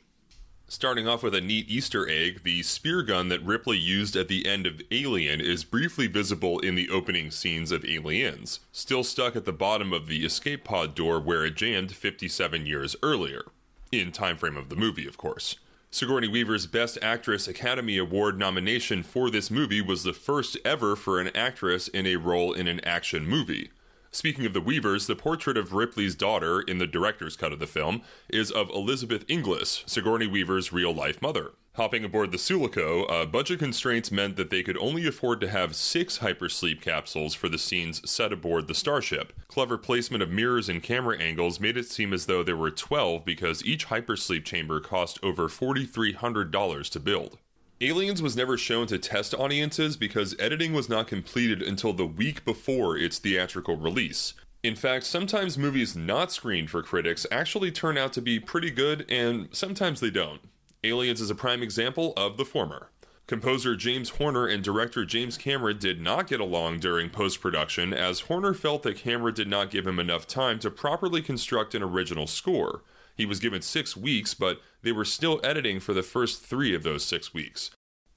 Starting off with a neat Easter egg, the spear gun that Ripley used at the end of Alien is briefly visible in the opening scenes of Aliens, still stuck at the bottom of the escape pod door where it jammed 57 years earlier. In time frame of the movie, of course. Sigourney Weaver's Best Actress Academy Award nomination for this movie was the first ever for an actress in a role in an action movie. Speaking of the Weavers, the portrait of Ripley's daughter in the director's cut of the film is of Elizabeth Inglis, Sigourney Weaver's real life mother. Hopping aboard the Sulaco, uh, budget constraints meant that they could only afford to have six hypersleep capsules for the scenes set aboard the starship. Clever placement of mirrors and camera angles made it seem as though there were 12 because each hypersleep chamber cost over $4,300 to build. Aliens was never shown to test audiences because editing was not completed until the week before its theatrical release. In fact, sometimes movies not screened for critics actually turn out to be pretty good, and sometimes they don't. Aliens is a prime example of the former. Composer James Horner and director James Cameron did not get along during post production, as Horner felt that Cameron did not give him enough time to properly construct an original score. He was given six weeks, but they were still editing for the first three of those six weeks.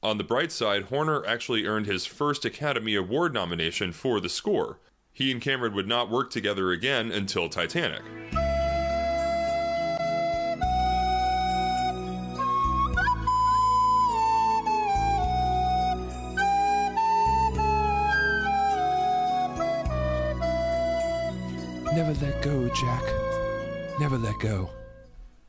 On the bright side, Horner actually earned his first Academy Award nomination for the score. He and Cameron would not work together again until Titanic. Never let go, Jack. Never let go.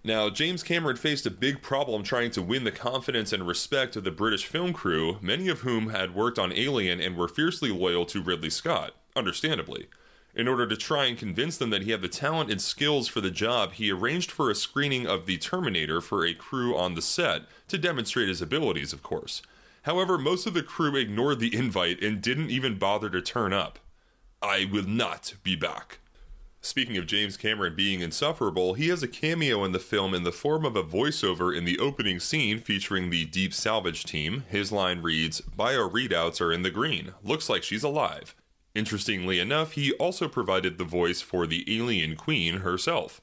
Now, James Cameron faced a big problem trying to win the confidence and respect of the British film crew, many of whom had worked on Alien and were fiercely loyal to Ridley Scott, understandably. In order to try and convince them that he had the talent and skills for the job, he arranged for a screening of The Terminator for a crew on the set, to demonstrate his abilities, of course. However, most of the crew ignored the invite and didn't even bother to turn up. I will not be back. Speaking of James Cameron being insufferable, he has a cameo in the film in the form of a voiceover in the opening scene featuring the Deep Salvage team. His line reads, Bio readouts are in the green. Looks like she's alive. Interestingly enough, he also provided the voice for the alien queen herself.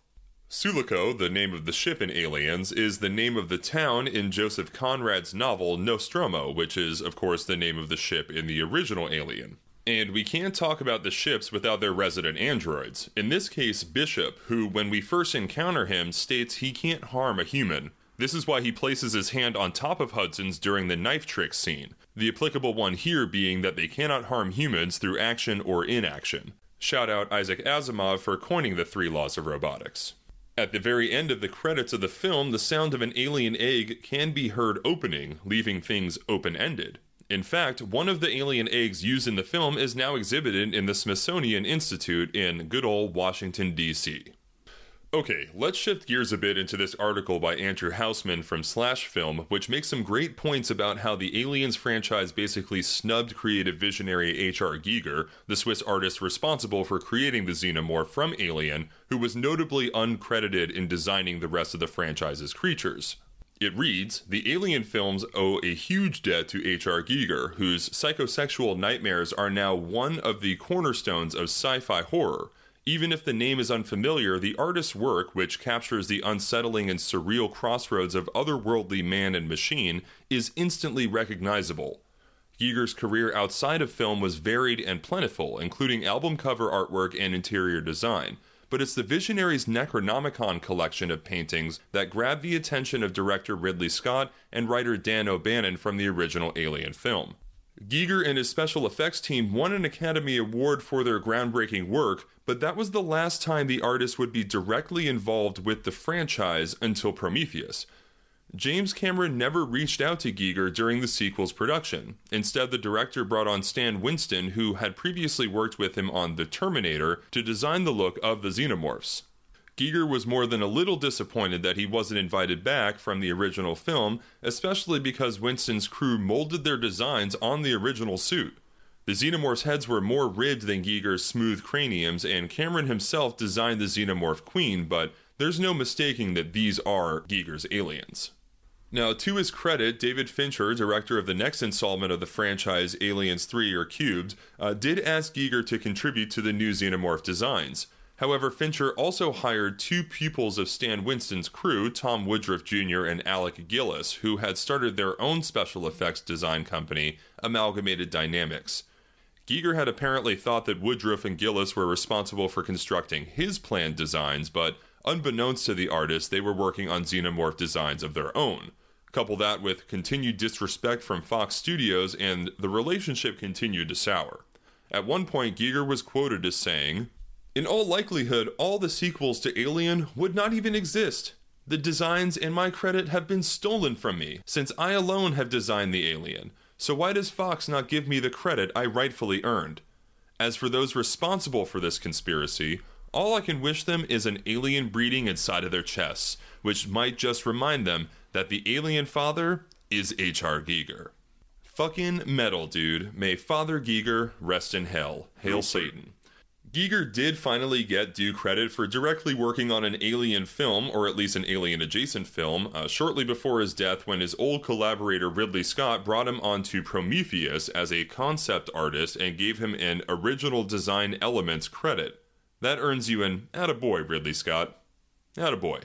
Sulaco, the name of the ship in Aliens, is the name of the town in Joseph Conrad's novel Nostromo, which is, of course, the name of the ship in the original Alien. And we can't talk about the ships without their resident androids. In this case, Bishop, who, when we first encounter him, states he can't harm a human. This is why he places his hand on top of Hudson's during the knife trick scene. The applicable one here being that they cannot harm humans through action or inaction. Shout out Isaac Asimov for coining the three laws of robotics. At the very end of the credits of the film, the sound of an alien egg can be heard opening, leaving things open ended. In fact, one of the alien eggs used in the film is now exhibited in the Smithsonian Institute in good old Washington, D.C. Okay, let's shift gears a bit into this article by Andrew Hausman from Slash Film, which makes some great points about how the Aliens franchise basically snubbed creative visionary H.R. Giger, the Swiss artist responsible for creating the xenomorph from Alien, who was notably uncredited in designing the rest of the franchise's creatures. It reads The Alien films owe a huge debt to H.R. Giger, whose psychosexual nightmares are now one of the cornerstones of sci fi horror. Even if the name is unfamiliar, the artist's work, which captures the unsettling and surreal crossroads of otherworldly man and machine, is instantly recognizable. Giger's career outside of film was varied and plentiful, including album cover artwork and interior design but it's the Visionary's Necronomicon collection of paintings that grabbed the attention of director Ridley Scott and writer Dan O'Bannon from the original Alien film. Giger and his special effects team won an Academy Award for their groundbreaking work, but that was the last time the artist would be directly involved with the franchise until Prometheus. James Cameron never reached out to Giger during the sequel's production. Instead, the director brought on Stan Winston, who had previously worked with him on The Terminator, to design the look of the xenomorphs. Giger was more than a little disappointed that he wasn't invited back from the original film, especially because Winston's crew molded their designs on the original suit. The xenomorphs' heads were more ribbed than Giger's smooth craniums, and Cameron himself designed the xenomorph queen, but there's no mistaking that these are Giger's aliens. Now, to his credit, David Fincher, director of the next installment of the franchise Aliens 3 or Cubed, uh, did ask Giger to contribute to the new xenomorph designs. However, Fincher also hired two pupils of Stan Winston's crew, Tom Woodruff Jr. and Alec Gillis, who had started their own special effects design company, Amalgamated Dynamics. Giger had apparently thought that Woodruff and Gillis were responsible for constructing his planned designs, but unbeknownst to the artist, they were working on xenomorph designs of their own. Couple that with continued disrespect from Fox Studios, and the relationship continued to sour. At one point, Giger was quoted as saying, In all likelihood, all the sequels to Alien would not even exist. The designs and my credit have been stolen from me, since I alone have designed the Alien. So why does Fox not give me the credit I rightfully earned? As for those responsible for this conspiracy, all I can wish them is an alien breeding inside of their chests, which might just remind them that the alien father is H.R. Giger. Fucking metal, dude. May Father Giger rest in hell. Hail Satan. Giger did finally get due credit for directly working on an alien film, or at least an alien adjacent film, uh, shortly before his death when his old collaborator Ridley Scott brought him onto Prometheus as a concept artist and gave him an original design elements credit. That earns you an attaboy, Ridley Scott. Attaboy.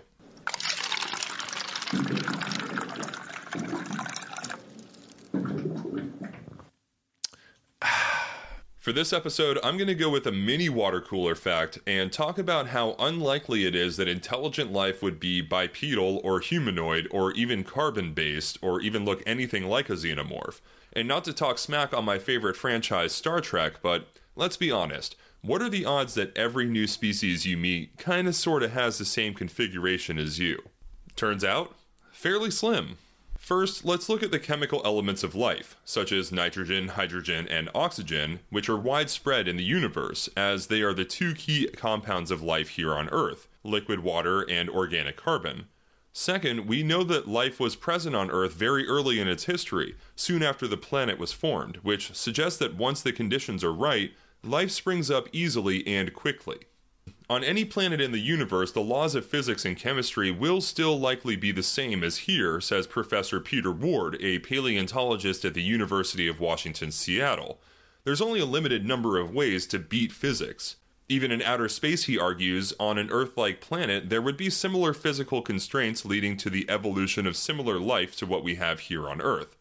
For this episode, I'm going to go with a mini water cooler fact and talk about how unlikely it is that intelligent life would be bipedal or humanoid or even carbon based or even look anything like a xenomorph. And not to talk smack on my favorite franchise, Star Trek, but let's be honest. What are the odds that every new species you meet kinda sorta has the same configuration as you? Turns out, fairly slim. First, let's look at the chemical elements of life, such as nitrogen, hydrogen, and oxygen, which are widespread in the universe, as they are the two key compounds of life here on Earth liquid water and organic carbon. Second, we know that life was present on Earth very early in its history, soon after the planet was formed, which suggests that once the conditions are right, life springs up easily and quickly. On any planet in the universe, the laws of physics and chemistry will still likely be the same as here, says Professor Peter Ward, a paleontologist at the University of Washington, Seattle. There's only a limited number of ways to beat physics. Even in outer space, he argues, on an Earth like planet, there would be similar physical constraints leading to the evolution of similar life to what we have here on Earth.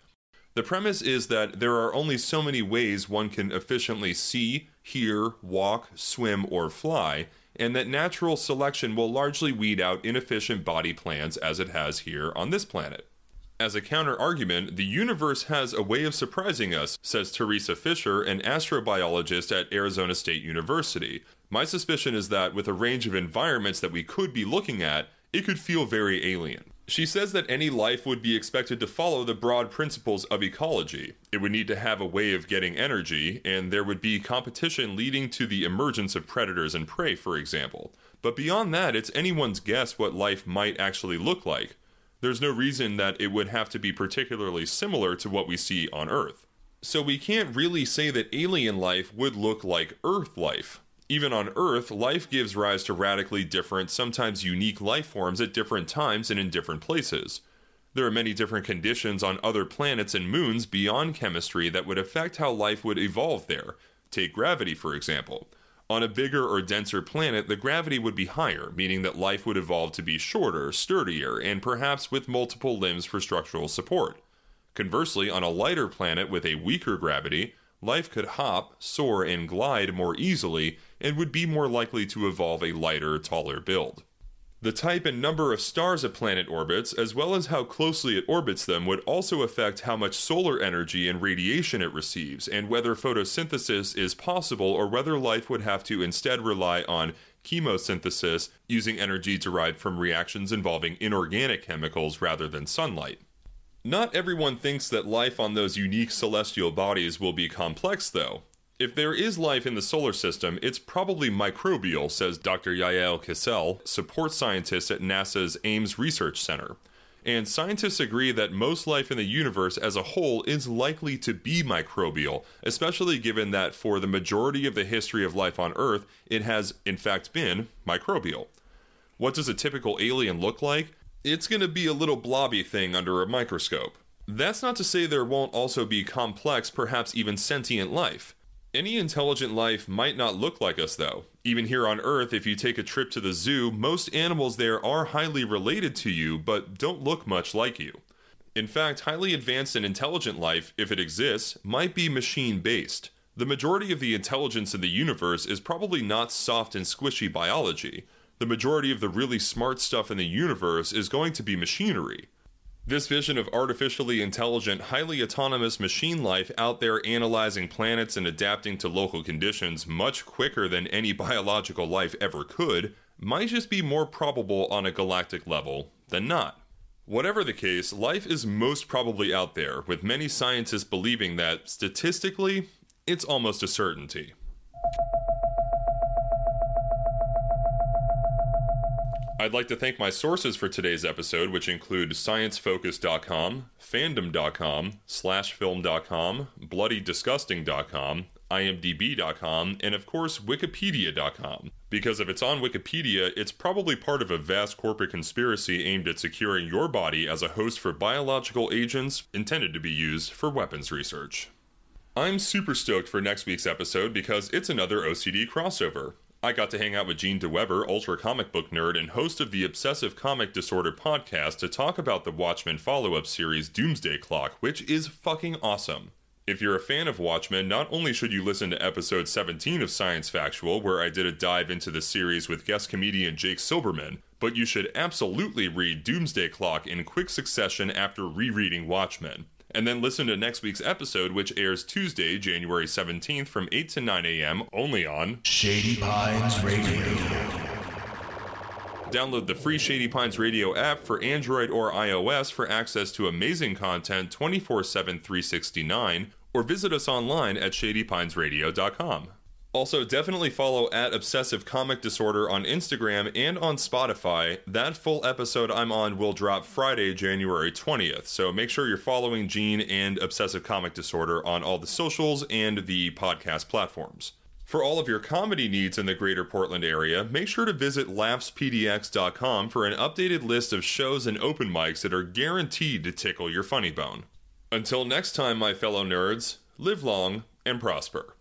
The premise is that there are only so many ways one can efficiently see, hear, walk, swim, or fly, and that natural selection will largely weed out inefficient body plans as it has here on this planet. As a counter argument, the universe has a way of surprising us, says Teresa Fisher, an astrobiologist at Arizona State University. My suspicion is that with a range of environments that we could be looking at, it could feel very alien. She says that any life would be expected to follow the broad principles of ecology. It would need to have a way of getting energy, and there would be competition leading to the emergence of predators and prey, for example. But beyond that, it's anyone's guess what life might actually look like. There's no reason that it would have to be particularly similar to what we see on Earth. So we can't really say that alien life would look like Earth life. Even on Earth, life gives rise to radically different, sometimes unique life forms at different times and in different places. There are many different conditions on other planets and moons beyond chemistry that would affect how life would evolve there. Take gravity, for example. On a bigger or denser planet, the gravity would be higher, meaning that life would evolve to be shorter, sturdier, and perhaps with multiple limbs for structural support. Conversely, on a lighter planet with a weaker gravity, life could hop, soar, and glide more easily and would be more likely to evolve a lighter, taller build. The type and number of stars a planet orbits, as well as how closely it orbits them, would also affect how much solar energy and radiation it receives, and whether photosynthesis is possible or whether life would have to instead rely on chemosynthesis, using energy derived from reactions involving inorganic chemicals rather than sunlight. Not everyone thinks that life on those unique celestial bodies will be complex, though. If there is life in the solar system, it's probably microbial, says Dr. Yael Kissel, support scientist at NASA's Ames Research Center. And scientists agree that most life in the universe as a whole is likely to be microbial, especially given that for the majority of the history of life on Earth, it has, in fact, been microbial. What does a typical alien look like? It's going to be a little blobby thing under a microscope. That's not to say there won't also be complex, perhaps even sentient life. Any intelligent life might not look like us, though. Even here on Earth, if you take a trip to the zoo, most animals there are highly related to you, but don't look much like you. In fact, highly advanced and intelligent life, if it exists, might be machine based. The majority of the intelligence in the universe is probably not soft and squishy biology. The majority of the really smart stuff in the universe is going to be machinery. This vision of artificially intelligent, highly autonomous machine life out there analyzing planets and adapting to local conditions much quicker than any biological life ever could might just be more probable on a galactic level than not. Whatever the case, life is most probably out there, with many scientists believing that, statistically, it's almost a certainty. I'd like to thank my sources for today's episode, which include sciencefocus.com, fandom.com, slashfilm.com, bloodydisgusting.com, imdb.com, and of course, wikipedia.com. Because if it's on Wikipedia, it's probably part of a vast corporate conspiracy aimed at securing your body as a host for biological agents intended to be used for weapons research. I'm super stoked for next week's episode because it's another OCD crossover. I got to hang out with Gene DeWeber, ultra comic book nerd and host of the Obsessive Comic Disorder podcast, to talk about the Watchmen follow up series Doomsday Clock, which is fucking awesome. If you're a fan of Watchmen, not only should you listen to episode 17 of Science Factual, where I did a dive into the series with guest comedian Jake Silberman, but you should absolutely read Doomsday Clock in quick succession after rereading Watchmen. And then listen to next week's episode, which airs Tuesday, January 17th from 8 to 9 a.m., only on Shady Pines Radio. Download the free Shady Pines Radio app for Android or iOS for access to amazing content 24 7 369, or visit us online at shadypinesradio.com. Also, definitely follow at Obsessive Comic Disorder on Instagram and on Spotify. That full episode I'm on will drop Friday, January 20th, so make sure you're following Gene and Obsessive Comic Disorder on all the socials and the podcast platforms. For all of your comedy needs in the greater Portland area, make sure to visit laughspdx.com for an updated list of shows and open mics that are guaranteed to tickle your funny bone. Until next time, my fellow nerds, live long and prosper.